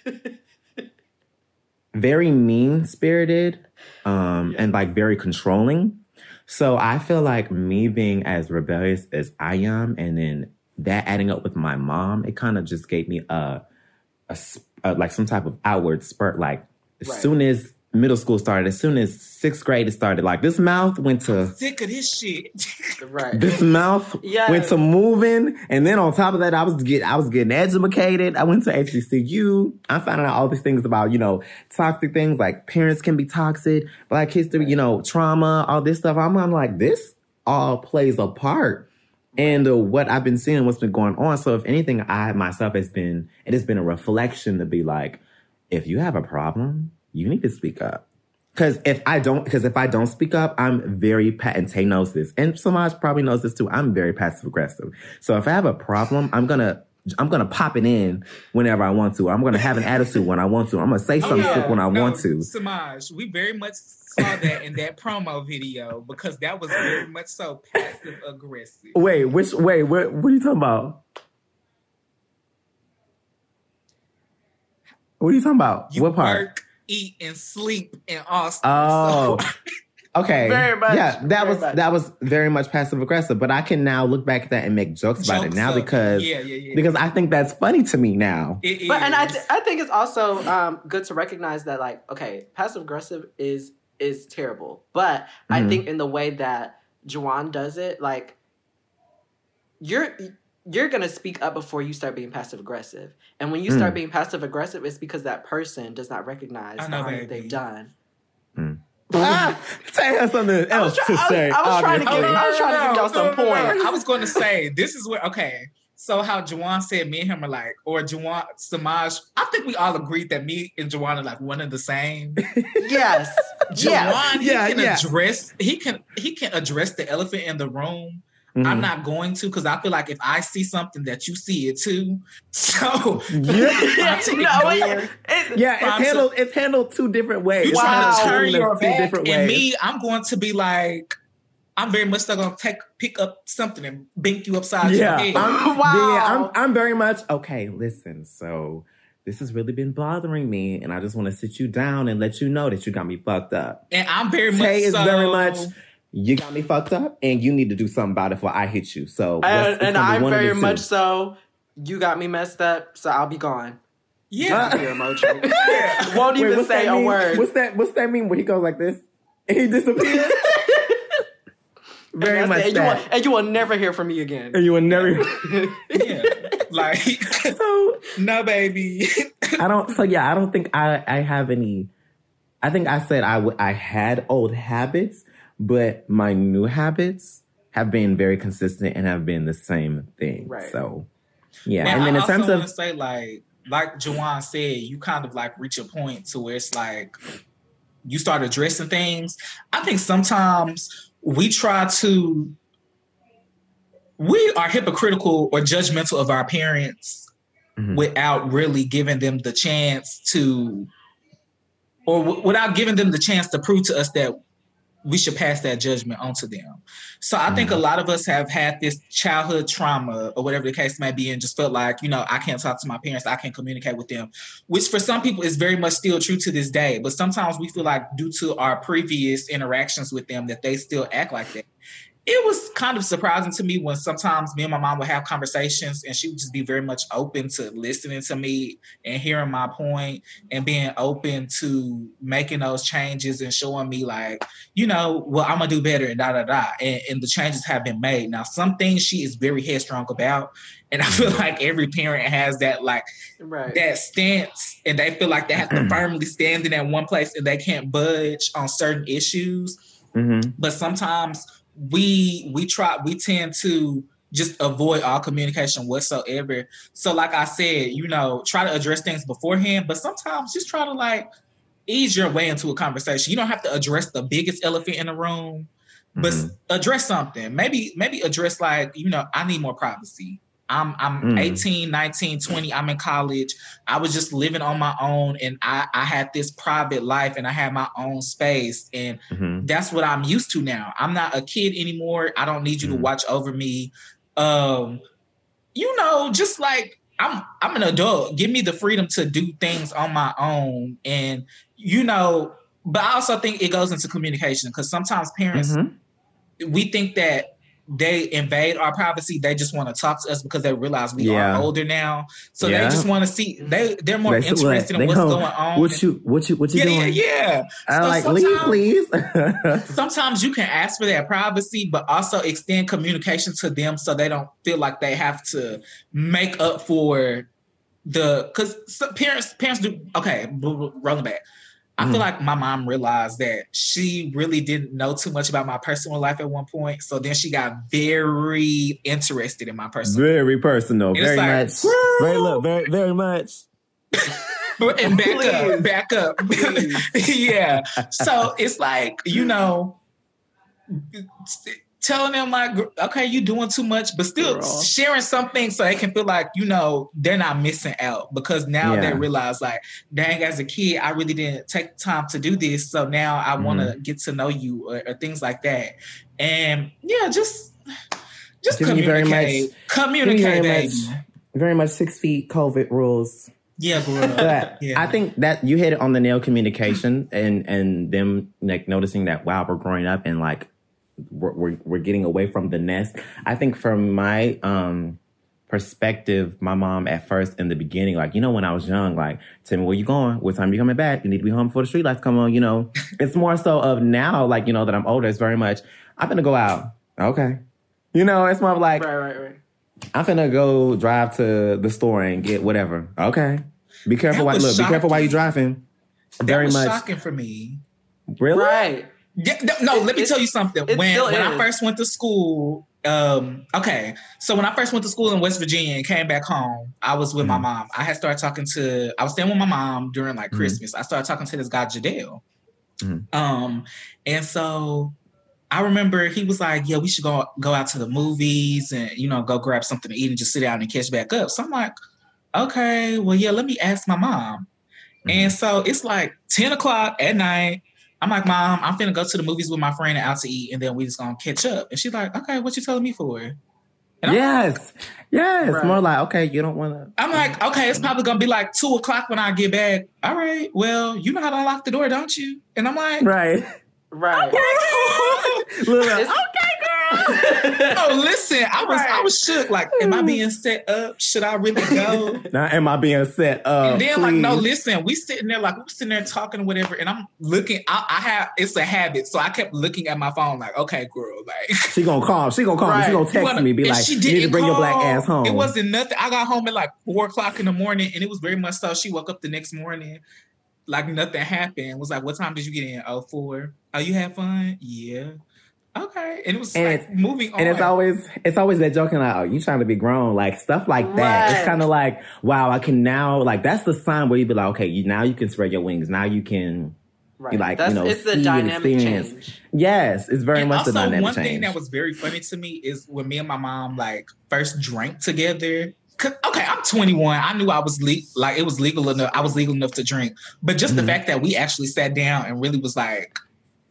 Speaker 2: very mean spirited um and like very controlling. So I feel like me being as rebellious as I am and then that adding up with my mom, it kind of just gave me a, a, sp- uh like some type of outward spurt. Like as
Speaker 4: Right.
Speaker 2: soon as middle school started, as soon as sixth grade It started, like this mouth went to
Speaker 3: Sick of this shit.
Speaker 4: right.
Speaker 2: this mouth
Speaker 4: Yes.
Speaker 2: went to moving, and then on top of that, I was get I was getting educated. I went to HBCU. I found out all these things about you know toxic things like parents can be toxic, Black history, you know trauma, all this stuff. I'm, I'm like this all plays a part. And uh, what I've been seeing, what's been going on. So, if anything, I myself has been, it has been a reflection to be like, if you have a problem, you need to speak up. Cause if I don't, because if I don't speak up, I'm very pat and knows this, and Samaj probably knows this too. I'm very passive aggressive. So if I have a problem, I'm gonna, I'm gonna pop it in whenever I want to. I'm gonna have an attitude when I want to. I'm gonna say oh, something sick when I
Speaker 3: Oh, No,
Speaker 2: want to.
Speaker 3: Samaj, we very much saw that in that promo video because that was very much so passive aggressive.
Speaker 2: Wait, which wait, what, what are you talking about? What are you talking about?
Speaker 3: You
Speaker 2: what part?
Speaker 3: work, eat, and sleep in Austin.
Speaker 2: Oh,
Speaker 3: So,
Speaker 2: okay.
Speaker 4: Very much,
Speaker 2: Yeah, that
Speaker 4: very
Speaker 2: was
Speaker 4: much.
Speaker 2: that was very much passive aggressive. But I can now look back at that and make jokes about it now
Speaker 3: up.
Speaker 2: because
Speaker 3: yeah, yeah, yeah.
Speaker 2: because I think that's funny to me now.
Speaker 3: It
Speaker 4: But and I, th- I think it's also um, good to recognize that like okay, passive aggressive is is terrible, but I
Speaker 2: Mhm.
Speaker 4: think in the way that Juwan does it, like you're you're gonna speak up before you start being passive aggressive, and when you start
Speaker 2: Mm.
Speaker 4: being passive aggressive, it's because that person does not recognize
Speaker 3: I
Speaker 4: the harm that they've done.
Speaker 2: ah, Tay has something else
Speaker 4: try-
Speaker 2: to
Speaker 4: I was-
Speaker 2: say.
Speaker 4: I was trying to
Speaker 2: obviously.
Speaker 4: give- I was trying to give y'all some
Speaker 3: No, no, no.
Speaker 4: points.
Speaker 3: I was going to say this is where okay. So how Juwan said me and him are like, or Juwan Samaj. I think we all agreed that me and Juwan are like one and the same.
Speaker 4: Yes,
Speaker 3: Juwan,
Speaker 4: yes.
Speaker 3: he
Speaker 2: Yeah,
Speaker 3: can
Speaker 2: yeah.
Speaker 3: address he can he can address the elephant in the room.
Speaker 2: Mhm.
Speaker 3: I'm not going to because I feel like if I see something that you see it too. So
Speaker 2: Yeah,
Speaker 3: Trying to
Speaker 4: no, it, it,
Speaker 2: yeah.
Speaker 3: Trying
Speaker 2: It's
Speaker 3: to-
Speaker 2: handled. It's handled two different ways.
Speaker 3: you
Speaker 4: Wow.
Speaker 3: trying to turn your back, and
Speaker 2: ways.
Speaker 3: me, I'm going to be like, I'm very much still gonna take pick up something and bink you upside
Speaker 2: Yeah,
Speaker 3: your head.
Speaker 2: I'm,
Speaker 4: Wow.
Speaker 2: yeah, I'm, I'm very much okay. Listen, so this has really been bothering me, and I just want to sit you down and let you know that you got me fucked up.
Speaker 3: and I'm very much
Speaker 2: Tay is
Speaker 3: so,
Speaker 2: very much. You got me fucked up, and you need to do something about it before I hit you. So, what's-
Speaker 4: and, and I'm
Speaker 2: one of
Speaker 4: very
Speaker 2: two.
Speaker 4: much so. You got me messed up, so I'll be gone.
Speaker 3: yeah.
Speaker 4: Your emoji.
Speaker 3: yeah.
Speaker 4: Won't
Speaker 2: Wait,
Speaker 4: even
Speaker 2: what's
Speaker 4: say
Speaker 2: that
Speaker 4: a
Speaker 2: mean?
Speaker 4: word.
Speaker 2: What's that? What's that mean when he goes like this and he disappears? very
Speaker 4: and,
Speaker 2: much
Speaker 4: and, you will,
Speaker 2: that.
Speaker 4: and you will never hear from me again.
Speaker 2: And you will never.
Speaker 3: yeah. Like,
Speaker 2: so
Speaker 3: no, baby.
Speaker 2: I don't. So yeah, I don't think I I have any. I think I said I w- I had old habits, but my new habits have been very consistent and have been the same thing.
Speaker 4: Right.
Speaker 2: So yeah,
Speaker 3: Now,
Speaker 2: and then
Speaker 3: I
Speaker 2: in terms of
Speaker 3: say, like, like Juwan said, you kind of like reach a point to where it's like you start addressing things. I think sometimes we try to we are hypocritical or judgmental of our parents
Speaker 2: Mhm.
Speaker 3: without really giving them the chance to or w- without giving them the chance to prove to us that we should pass that judgment onto them. So I think a mm-hmm. lot of us have had this childhood trauma or whatever the case may be and just felt like, you know, I can't talk to my parents, I can't communicate with them, which for some people is very much still true to this day. But sometimes we feel like due to our previous interactions with them that they still act like that. It was kind of surprising to me when sometimes me and my mom would have conversations and she would just be very much open to listening to me and hearing my point and being open to making those changes and showing me like, you know, well, I'm gonna do better and da da da. And, and the changes have been made. Now, some things she is very headstrong about, and I feel like every parent has that like
Speaker 4: Right.
Speaker 3: that stance, and they feel like they have to firmly stand in that one place and they can't budge on certain issues.
Speaker 2: Mm-hmm.
Speaker 3: but sometimes we we try we tend to just avoid all communication whatsoever so like i said you know try to address things beforehand but sometimes just try to like ease your way into a conversation you don't have to address the biggest elephant in the room but
Speaker 2: Mhm.
Speaker 3: address something maybe maybe address like you know i need more privacy i'm i'm
Speaker 2: Mm.
Speaker 3: 18 19 20 i'm in college i was just living on my own and i i had this private life and i had my own space and
Speaker 2: Mm-hmm.
Speaker 3: That's what i'm used to now. I'm not a kid anymore. I don't need you to
Speaker 2: Mhm.
Speaker 3: watch over me. Um you know just like i'm i'm an adult. Give me the freedom to do things on my own. And you know but i also think it goes into communication because sometimes parents
Speaker 2: Mm-hmm.
Speaker 3: we think that they invade our privacy. They just want to talk to us because they realize we
Speaker 2: Yeah.
Speaker 3: are older now. So
Speaker 2: Yeah.
Speaker 3: they just want to see. They they're more
Speaker 2: what?
Speaker 3: interested
Speaker 2: They
Speaker 3: in what's
Speaker 2: go,
Speaker 3: going on.
Speaker 2: What you what you what you
Speaker 3: yeah,
Speaker 2: doing?
Speaker 3: yeah, yeah.
Speaker 2: I
Speaker 3: So
Speaker 2: like leave, please.
Speaker 3: Sometimes you can ask for that privacy, but also extend communication to them so they don't feel like they have to make up for the because parents parents do okay. Rolling back. I
Speaker 2: Mhm.
Speaker 3: feel like my mom realized that she really didn't know too much about my personal life at one point. So then she got very interested in my personal
Speaker 2: very personal. Very
Speaker 3: like,
Speaker 2: much. Very look. Very very much.
Speaker 3: and back
Speaker 4: Please.
Speaker 3: up, back up. yeah. So it's like, you know, telling them like, okay, you doing too much, but still
Speaker 4: Girl.
Speaker 3: sharing something so they can feel like, you know, they're not missing out because now they realize like, dang, as a kid, I really didn't take time to do this. So now I want
Speaker 2: Mm-hmm.
Speaker 3: to get to know you or, or things like that. And yeah, just, just
Speaker 2: Giving you very
Speaker 3: communicate.
Speaker 2: much-
Speaker 3: communicate,
Speaker 2: very much- Very much six feet COVID rules.
Speaker 3: Yeah.
Speaker 2: But
Speaker 3: yeah.
Speaker 2: I think that you hit it on the nail communication and and them like noticing that wow we're growing up and like we're we're, we're getting away from the nest. I think from my um perspective, my mom at first in the beginning, like, you know, when I was young, like, tell me where you going? What time you coming back? You need to be home before the street lights come on, you know. it's more so of now, like, you know, that I'm older, it's very much, I'm gonna go out. Okay. You know, it's more of like,
Speaker 4: Right, right, right.
Speaker 2: I'm gonna go drive to the store and get whatever. Okay. Be careful
Speaker 3: That
Speaker 2: while
Speaker 3: was
Speaker 2: look, be careful while you're driving.
Speaker 3: that
Speaker 2: Very
Speaker 3: was
Speaker 2: much
Speaker 3: shocking for me.
Speaker 2: really?
Speaker 4: Right.
Speaker 3: Yeah, no, no,
Speaker 4: It-
Speaker 3: let me
Speaker 4: it's-
Speaker 3: tell you something. When
Speaker 4: still
Speaker 3: when I first went to school, um, okay, so when I first went to school in West Virginia and came back home, I was with my
Speaker 2: Mhm.
Speaker 3: mom. I had started talking to, I was staying with my mom during like
Speaker 2: Mhm.
Speaker 3: Christmas. I started talking to this guy Jadale,
Speaker 2: Mhm.
Speaker 3: um, and so I remember he was like, "Yeah, we should go go out to the movies and you know go grab something to eat and just sit down and catch back up." So I'm like, "Okay, well, yeah, let me ask my mom." And so it's like 10 o'clock at night. I'm like, Mom, I'm finna go to the movies with my friend and out to eat, and then we just gonna catch up. And she's like, Okay, what you telling me for? And I'm,
Speaker 2: Yes. Yes.
Speaker 4: Right.
Speaker 2: More like, okay, you don't wanna
Speaker 3: I'm like, okay, it's probably gonna be like two o'clock when I get back. All right, well, you know how to unlock the door, don't you? And I'm like,
Speaker 2: Right.
Speaker 4: Right.
Speaker 2: Look,
Speaker 4: It's-
Speaker 3: Oh, listen, I was I was shook. Like, am I being set up? Should I really go?
Speaker 2: now am I being set up?
Speaker 3: and then like, no, listen, we sitting there like we sitting there talking or whatever, and I'm looking. I, I have it's a habit, so I kept looking at my phone like, okay, girl, like.
Speaker 2: She gonna call. She gonna call me. She gonna text
Speaker 3: wanna-
Speaker 2: me, be like,
Speaker 3: she
Speaker 2: you need to
Speaker 3: didn't
Speaker 2: bring your black ass home.
Speaker 3: It wasn't nothing. I got home at like four o'clock in the morning, and it was very much so. She woke up the next morning, like nothing happened. Was like, "What time did you get in?" Oh, four. Oh, you had fun? Yeah. Okay. And it was
Speaker 2: And
Speaker 3: like
Speaker 2: it's-
Speaker 3: moving on.
Speaker 2: And it's always it's always that joking like, oh, you trying to be grown, like stuff like that. It's kind of like, wow, I can now like that's the sign where you be like, okay, you, now you can spread your wings. Now you can,
Speaker 4: Right.
Speaker 2: Like,
Speaker 4: That's
Speaker 2: you know,
Speaker 4: it's the dynamic change.
Speaker 2: yes, it's very
Speaker 3: and
Speaker 2: much
Speaker 3: also,
Speaker 2: the dynamic
Speaker 3: one
Speaker 2: change.
Speaker 3: thing that was very funny to me is when me and my mom like first drank together. Okay, I'm 21. I knew I was le- like it was legal enough. I was legal enough to drink, but just
Speaker 2: Mhm.
Speaker 3: the fact that we actually sat down and really was like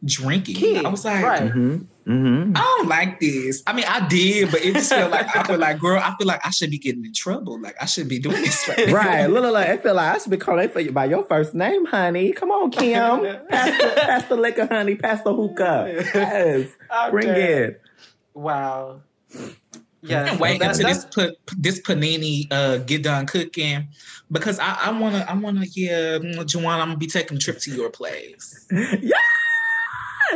Speaker 3: drinking,
Speaker 4: Key.
Speaker 3: I was like,
Speaker 4: Right.
Speaker 2: hmm hmm
Speaker 3: I don't like this. I mean, I did, but it just felt like I feel like, girl, I feel like I should be getting in trouble. Like I should be doing this right. now.
Speaker 2: Right, look, look, look, I feel like I should be calling for you by your first name, honey. Come on, Kim. pass, the, pass the liquor, honey. Pass the hookah. Yes,
Speaker 4: I'm
Speaker 2: bring
Speaker 4: dead.
Speaker 2: it.
Speaker 4: Wow. Yeah,
Speaker 3: And wait
Speaker 4: that-
Speaker 3: until this put this panini uh get done cooking because I, I wanna I wanna yeah mm, Juwan I'm gonna be taking a trip to your place.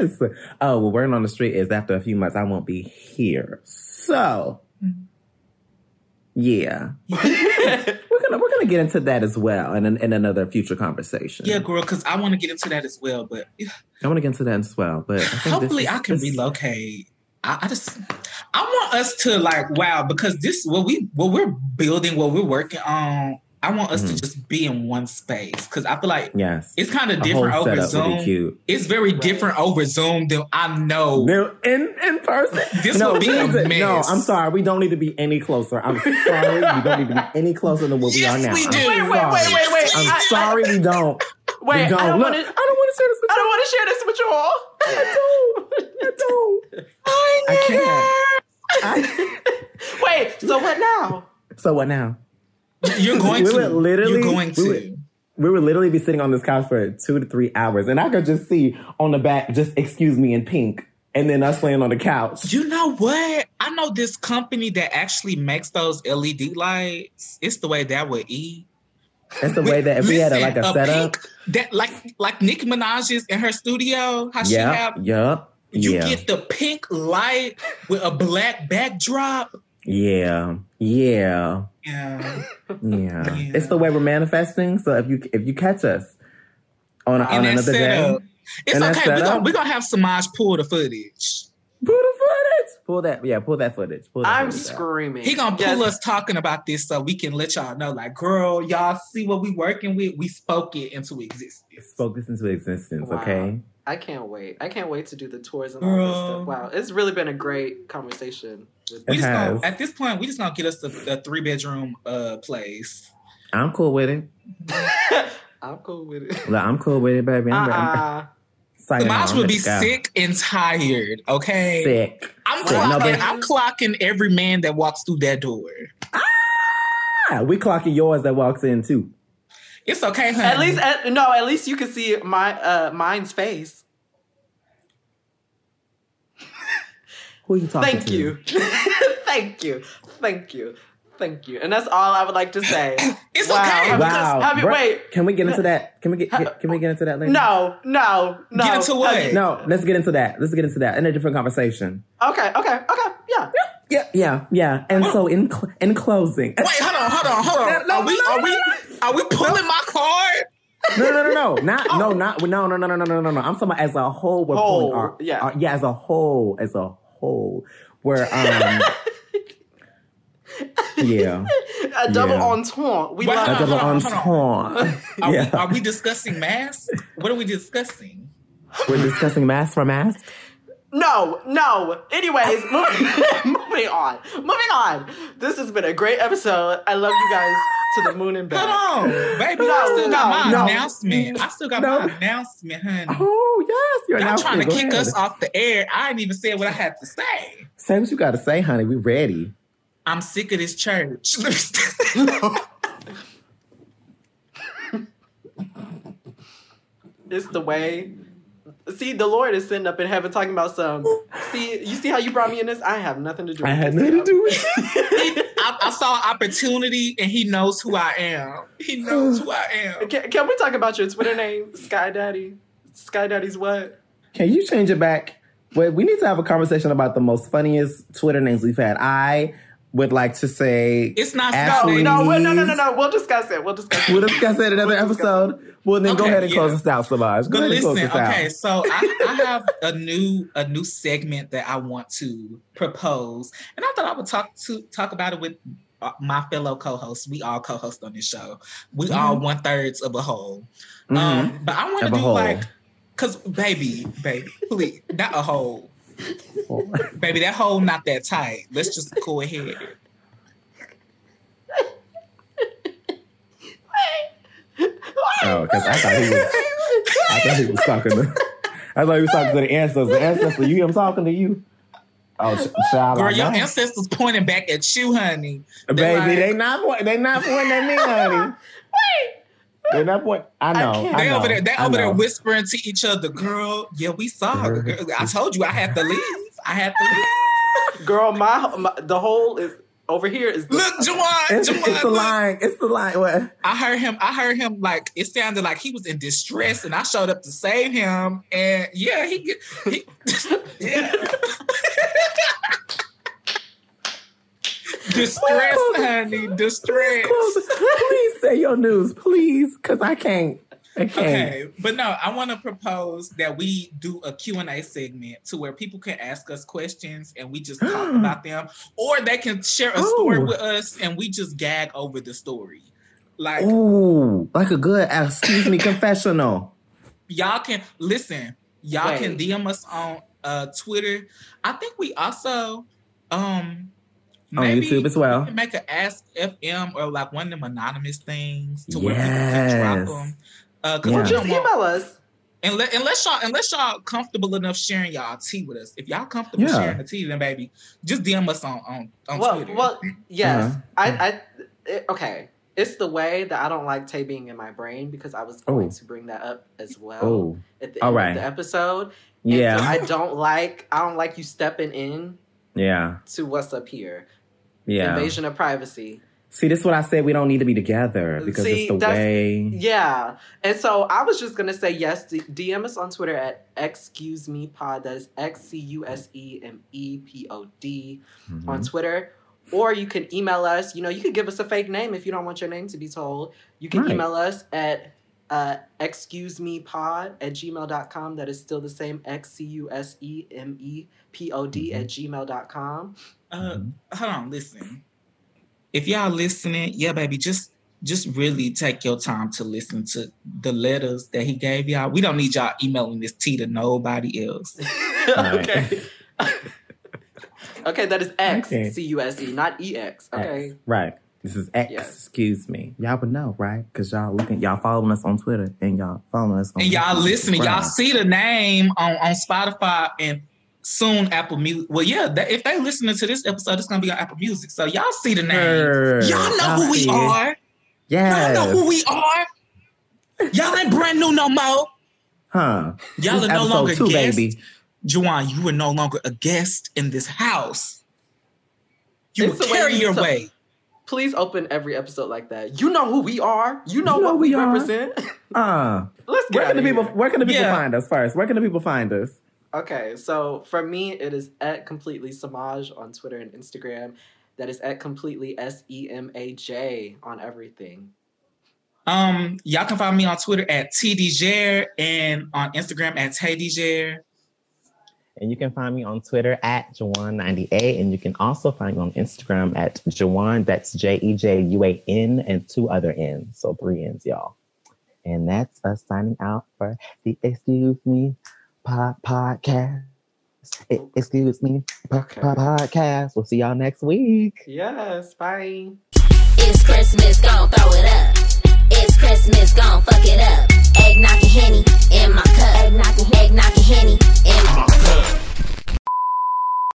Speaker 2: Yes. Oh, well, word on the street is after a few months, I won't be here. So, Yeah, we're gonna we're gonna get into that as well in, in another future conversation.
Speaker 3: Yeah, girl, because I want to get into that as well. But
Speaker 2: I want to get into that as well. But I
Speaker 3: hopefully,
Speaker 2: is-
Speaker 3: I can
Speaker 2: this-
Speaker 3: relocate. I, I just, I want us to like, wow, because this what we what we're building, what we're working on. I want us
Speaker 2: Mhm.
Speaker 3: to just be in one space because I feel like
Speaker 2: Yes,
Speaker 3: it's kind of different
Speaker 2: whole
Speaker 3: over
Speaker 2: setup would be
Speaker 3: Zoom.
Speaker 2: cute.
Speaker 3: It's very
Speaker 4: Right.
Speaker 3: different over Zoom than I know.
Speaker 2: In in person.
Speaker 3: This
Speaker 2: no,
Speaker 3: would be a
Speaker 2: need to- no. I'm sorry. We don't need to be any closer. I'm sorry. we don't need to be any closer than what we are now.
Speaker 3: we
Speaker 2: I'm
Speaker 3: do.
Speaker 4: Wait, wait, wait,
Speaker 2: sorry.
Speaker 4: wait, wait.
Speaker 2: I'm
Speaker 4: I- I-
Speaker 2: sorry. we don't.
Speaker 4: Wait,
Speaker 2: we don't.
Speaker 4: I don't
Speaker 2: Look,
Speaker 4: want
Speaker 2: I
Speaker 4: to.
Speaker 2: don't want to share this with
Speaker 4: I don't want to share this with you all.
Speaker 2: I don't. I don't. I can't. I,
Speaker 4: Wait, so what now?
Speaker 2: so what now?
Speaker 3: You're going
Speaker 2: We
Speaker 3: to.
Speaker 2: would literally-
Speaker 3: You're going
Speaker 2: we would- We would literally be sitting on this couch for two to three hours, and I could just see on the back, just excuse me in pink, and then us laying on the couch.
Speaker 3: You know what? I know this company that actually makes those LED lights. It's the way that would eat.
Speaker 2: That's the way that if we had a, like a,
Speaker 3: Listen,
Speaker 2: setup.
Speaker 3: pink- that like like Nicki Minaj's in her studio, how she
Speaker 2: Yep.
Speaker 3: have
Speaker 2: Yep.
Speaker 3: you
Speaker 2: yeah.
Speaker 3: get the pink light with a black backdrop.
Speaker 2: Yeah. Yeah.
Speaker 3: Yeah.
Speaker 2: Yeah.
Speaker 3: Yeah.
Speaker 2: It's the way we're manifesting. So if you if you catch us on, on another day.
Speaker 3: It's
Speaker 2: And
Speaker 3: okay. We're gonna, we gonna have Semaj pull the footage.
Speaker 2: pull the footage. Pull that. Yeah, pull that footage. Pull that
Speaker 4: I'm
Speaker 2: footage out.
Speaker 4: screaming.
Speaker 3: He gonna pull
Speaker 4: Yes.
Speaker 3: us talking about this so we can let y'all know, like, girl, y'all see what we working with. We spoke it into existence.
Speaker 2: Spoke this into existence.
Speaker 4: Wow.
Speaker 2: Okay.
Speaker 4: I can't wait. I can't wait to do the tours and all this stuff. Wow, it's really been a great conversation. With
Speaker 2: It
Speaker 3: We just gonna, at this point, we just gonna get us a, a three bedroom uh place.
Speaker 2: I'm cool with it.
Speaker 4: I'm cool with it.
Speaker 2: Look, I'm cool with it, baby. I'm, I'm
Speaker 4: Uh-uh.
Speaker 2: excited.
Speaker 3: Semaj
Speaker 2: I'm
Speaker 3: will
Speaker 2: ready
Speaker 3: be
Speaker 2: go.
Speaker 3: sick and tired. Okay,
Speaker 2: Sick.
Speaker 3: I'm
Speaker 2: Sick. No,
Speaker 3: clocking.
Speaker 2: but-
Speaker 3: I'm clocking every man that walks through that door.
Speaker 2: Ah, we clocking yours that walks in too.
Speaker 3: It's okay, honey.
Speaker 4: At least, at, no. At least you can see my uh mine's face.
Speaker 2: Who you talking
Speaker 4: Thank
Speaker 2: to?
Speaker 4: you, thank you, thank you, thank you. And that's all I would like to say.
Speaker 3: It's
Speaker 4: wow.
Speaker 3: okay.
Speaker 4: Have you-
Speaker 2: Wow.
Speaker 4: have you-
Speaker 2: Bru-
Speaker 4: wait.
Speaker 2: Can we get into that? Can we get, get- can we get into that later?
Speaker 4: No, no, no.
Speaker 3: Get into what?
Speaker 2: No, let's get into that. Let's get into that in a different conversation.
Speaker 4: Okay, okay, okay. Yeah.
Speaker 2: Yeah, yeah, yeah. And so in cl- in closing,
Speaker 3: Wait, hold on, hold on, hold on.
Speaker 2: No,
Speaker 3: are we
Speaker 2: no,
Speaker 3: are we are we pulling my card?
Speaker 2: no, no, no, no, not no, not no, no, no, no, no, no, no, no. I'm talking about as a whole. We're
Speaker 4: Whole,
Speaker 2: pulling our,
Speaker 4: yeah.
Speaker 2: our- yeah, as a whole, as a whole. Where um, yeah,
Speaker 4: A double
Speaker 2: Yeah.
Speaker 4: entente. We
Speaker 3: Wait,
Speaker 4: love
Speaker 2: a double
Speaker 3: on, hold
Speaker 2: entendre.
Speaker 3: Are,
Speaker 2: yeah,
Speaker 3: we, are we discussing mass? What are we discussing?
Speaker 2: we're discussing mask for mask.
Speaker 4: No, no. Anyways, moving, moving on. Moving on. This has been a great episode. I love you guys to the moon and back.
Speaker 3: Hold on, baby.
Speaker 4: No,
Speaker 3: I still got my
Speaker 2: no,
Speaker 3: announcement. I still got
Speaker 2: no.
Speaker 3: my announcement, honey.
Speaker 2: Oh yes, you're
Speaker 3: Y'all trying to
Speaker 2: Go
Speaker 3: kick
Speaker 2: ahead.
Speaker 3: us off the air. I ain't even said what I had to say.
Speaker 2: Say what you got to say, honey. We ready.
Speaker 3: I'm sick of this church.
Speaker 4: It's the way. See, the Lord is sitting up in heaven talking about some. See, you see how you brought me in this? I have nothing to do with
Speaker 2: I had
Speaker 4: this.
Speaker 2: nothing to do with it.
Speaker 3: I, I saw opportunity and he knows who I am. He knows who I am.
Speaker 4: Can, can we talk about your Twitter name, Sky Daddy? Sky Daddy's what?
Speaker 2: Can you change it back? Wait, we need to have a conversation about the most funniest Twitter names we've had. I would like to say
Speaker 3: It's not
Speaker 4: No,
Speaker 2: Ashley
Speaker 4: no, wait, no, no, no, no. We'll discuss it. We'll discuss it.
Speaker 2: We'll discuss it another
Speaker 4: We'll discuss
Speaker 2: episode. Well, then go ahead and
Speaker 3: yeah.
Speaker 2: close us out, Semaj. Go
Speaker 3: But
Speaker 2: ahead and close
Speaker 3: listen,
Speaker 2: us out.
Speaker 3: okay, so I, I have a new a new segment that I want to propose, and I thought I would talk to talk about it with uh, my fellow co-hosts. We all co-host on this show. We all
Speaker 2: Mhm.
Speaker 3: one thirds of a whole.
Speaker 2: Mhm.
Speaker 3: Um, but I want to do
Speaker 2: whole.
Speaker 3: like, cause baby, baby, please, not a whole, baby. That hole not that tight. Let's just go ahead.
Speaker 2: Oh, because I thought he was. I thought he was talking to. I thought he was talking to the ancestors. The ancestor, you hear him talking to you? Oh, sh- child,
Speaker 3: Girl,
Speaker 2: I
Speaker 3: your ancestors pointing back at you, honey.
Speaker 2: baby,
Speaker 3: like-
Speaker 2: they not they not pointing at me, honey. Wait. They not point. I know.
Speaker 4: can't.
Speaker 2: I
Speaker 3: They
Speaker 2: know,
Speaker 3: over there, they
Speaker 2: I
Speaker 3: over there whispering to each other, girl. Yeah, we saw.
Speaker 2: Girl.
Speaker 3: Girl, I told you I had to leave. I had to leave.
Speaker 4: Girl, my, my the whole is over here. Is the,
Speaker 3: Look, Juwan,
Speaker 2: It's,
Speaker 3: Juwan,
Speaker 2: it's the
Speaker 3: look.
Speaker 2: line. It's the line. What?
Speaker 3: I heard him. I heard him like it sounded like he was in distress, and I showed up to save him. And yeah, he, get- he yeah. Distress, honey. Distress.
Speaker 2: Close- Please say your news, please, because I can't. I.
Speaker 3: Okay, but no, I want to propose that we do a Q&A segment to where people can ask us questions and we just talk about them or they can share a story
Speaker 2: Ooh.
Speaker 3: with us and we just gag over the story. Like
Speaker 2: Ooh, like a good excuse me confessional.
Speaker 3: y'all can listen, y'all can DM us on uh Twitter. I think we also um
Speaker 2: On YouTube as well.
Speaker 3: we can make an ask FM or like one of them anonymous things to where
Speaker 2: Yes.
Speaker 3: people can drop them. Uh, 'cause
Speaker 2: Yeah.
Speaker 4: Just
Speaker 3: want-
Speaker 4: email us.
Speaker 3: Unless, unless y'all unless y'all comfortable enough sharing y'all tea with us. If y'all comfortable
Speaker 2: Yeah.
Speaker 3: sharing the tea, then baby, just DM us on on, on
Speaker 4: Well,
Speaker 3: Twitter.
Speaker 4: well, yes.
Speaker 2: Uh-huh.
Speaker 4: I, I, it- okay. It's the way that I don't like Tay being in my brain because I was going
Speaker 2: Oh.
Speaker 4: to bring that up as well
Speaker 2: Oh,
Speaker 4: at the
Speaker 2: all
Speaker 4: end
Speaker 2: right.
Speaker 4: of the episode. And
Speaker 2: yeah,
Speaker 4: so I don't like I don't like you stepping in
Speaker 2: yeah,
Speaker 4: to what's up here.
Speaker 2: yeah.
Speaker 4: Invasion of privacy.
Speaker 2: See, this is what I said. We don't need to be together because
Speaker 4: See,
Speaker 2: it's the way.
Speaker 4: Yeah. And so I was just gonna say yes. D- DM us on Twitter at excuse me pod. That is X C U S E M E P O D
Speaker 2: Mhm.
Speaker 4: on Twitter. Or you can email us. You know, you could give us a fake name if you don't want your name to be told. You can
Speaker 2: Right.
Speaker 4: email us at uh, excuse me pod at gmail.com. That is still the same X C U S E M E P O D at gmail.com.
Speaker 3: uh,
Speaker 2: Mhm.
Speaker 3: hold on, listen. If y'all listening, yeah, baby, just just really take your time to listen to the letters that he gave y'all. We don't need y'all emailing this tea to nobody else.
Speaker 4: okay. okay, that is X
Speaker 2: Okay.
Speaker 4: C U S E, not E X. Okay.
Speaker 2: X. Right. This is X.
Speaker 4: Yes.
Speaker 2: Excuse me. Y'all would know, right? Because y'all looking, y'all following us on Twitter and y'all following us on.
Speaker 3: and y'all
Speaker 2: YouTube.
Speaker 3: listening, y'all see the name on, on Spotify and soon Apple Music. Well, yeah, that, if they listening to this episode, it's gonna be on Apple Music. So y'all see the name.
Speaker 2: Sure.
Speaker 3: Y'all know who we
Speaker 2: it.
Speaker 3: are.
Speaker 2: Yes.
Speaker 3: Y'all know who we are. Y'all ain't brand new no more.
Speaker 2: Huh?
Speaker 3: Y'all
Speaker 2: This
Speaker 3: are no longer
Speaker 2: two,
Speaker 3: guests.
Speaker 2: baby.
Speaker 3: Juwan, you are no longer a guest in this house. You
Speaker 4: It's
Speaker 3: will
Speaker 4: the way
Speaker 3: carry your
Speaker 4: talk.
Speaker 3: weight.
Speaker 4: Please open every episode like that. You know who we are. You know
Speaker 2: You know
Speaker 4: what we
Speaker 2: we
Speaker 4: represent.
Speaker 2: Uh,
Speaker 4: Let's get
Speaker 2: where can the
Speaker 4: of
Speaker 2: people? Where can the people
Speaker 3: Yeah.
Speaker 2: find us first? Where can the people find us?
Speaker 4: Okay, so for me, it is at completely Semaj on Twitter and Instagram. That is at completely S E M A J on everything.
Speaker 3: Um, y'all can find me on Twitter at TDJare and on Instagram at TayDJare.
Speaker 5: And you can find me on Twitter at Juwan98. And you can also find me on Instagram at Juwan. That's J E J U A N and two other N's. So three N's, y'all. And that's us signing out for the Excuse Me podcast. Excuse me, podcast. We'll see y'all next week.
Speaker 4: Yes, bye.
Speaker 1: It's Christmas, gon' throw it up. It's Christmas, gon' fuck it up. Egg knocking henny in my cup. Egg knocking, egg knocking henny in my cup.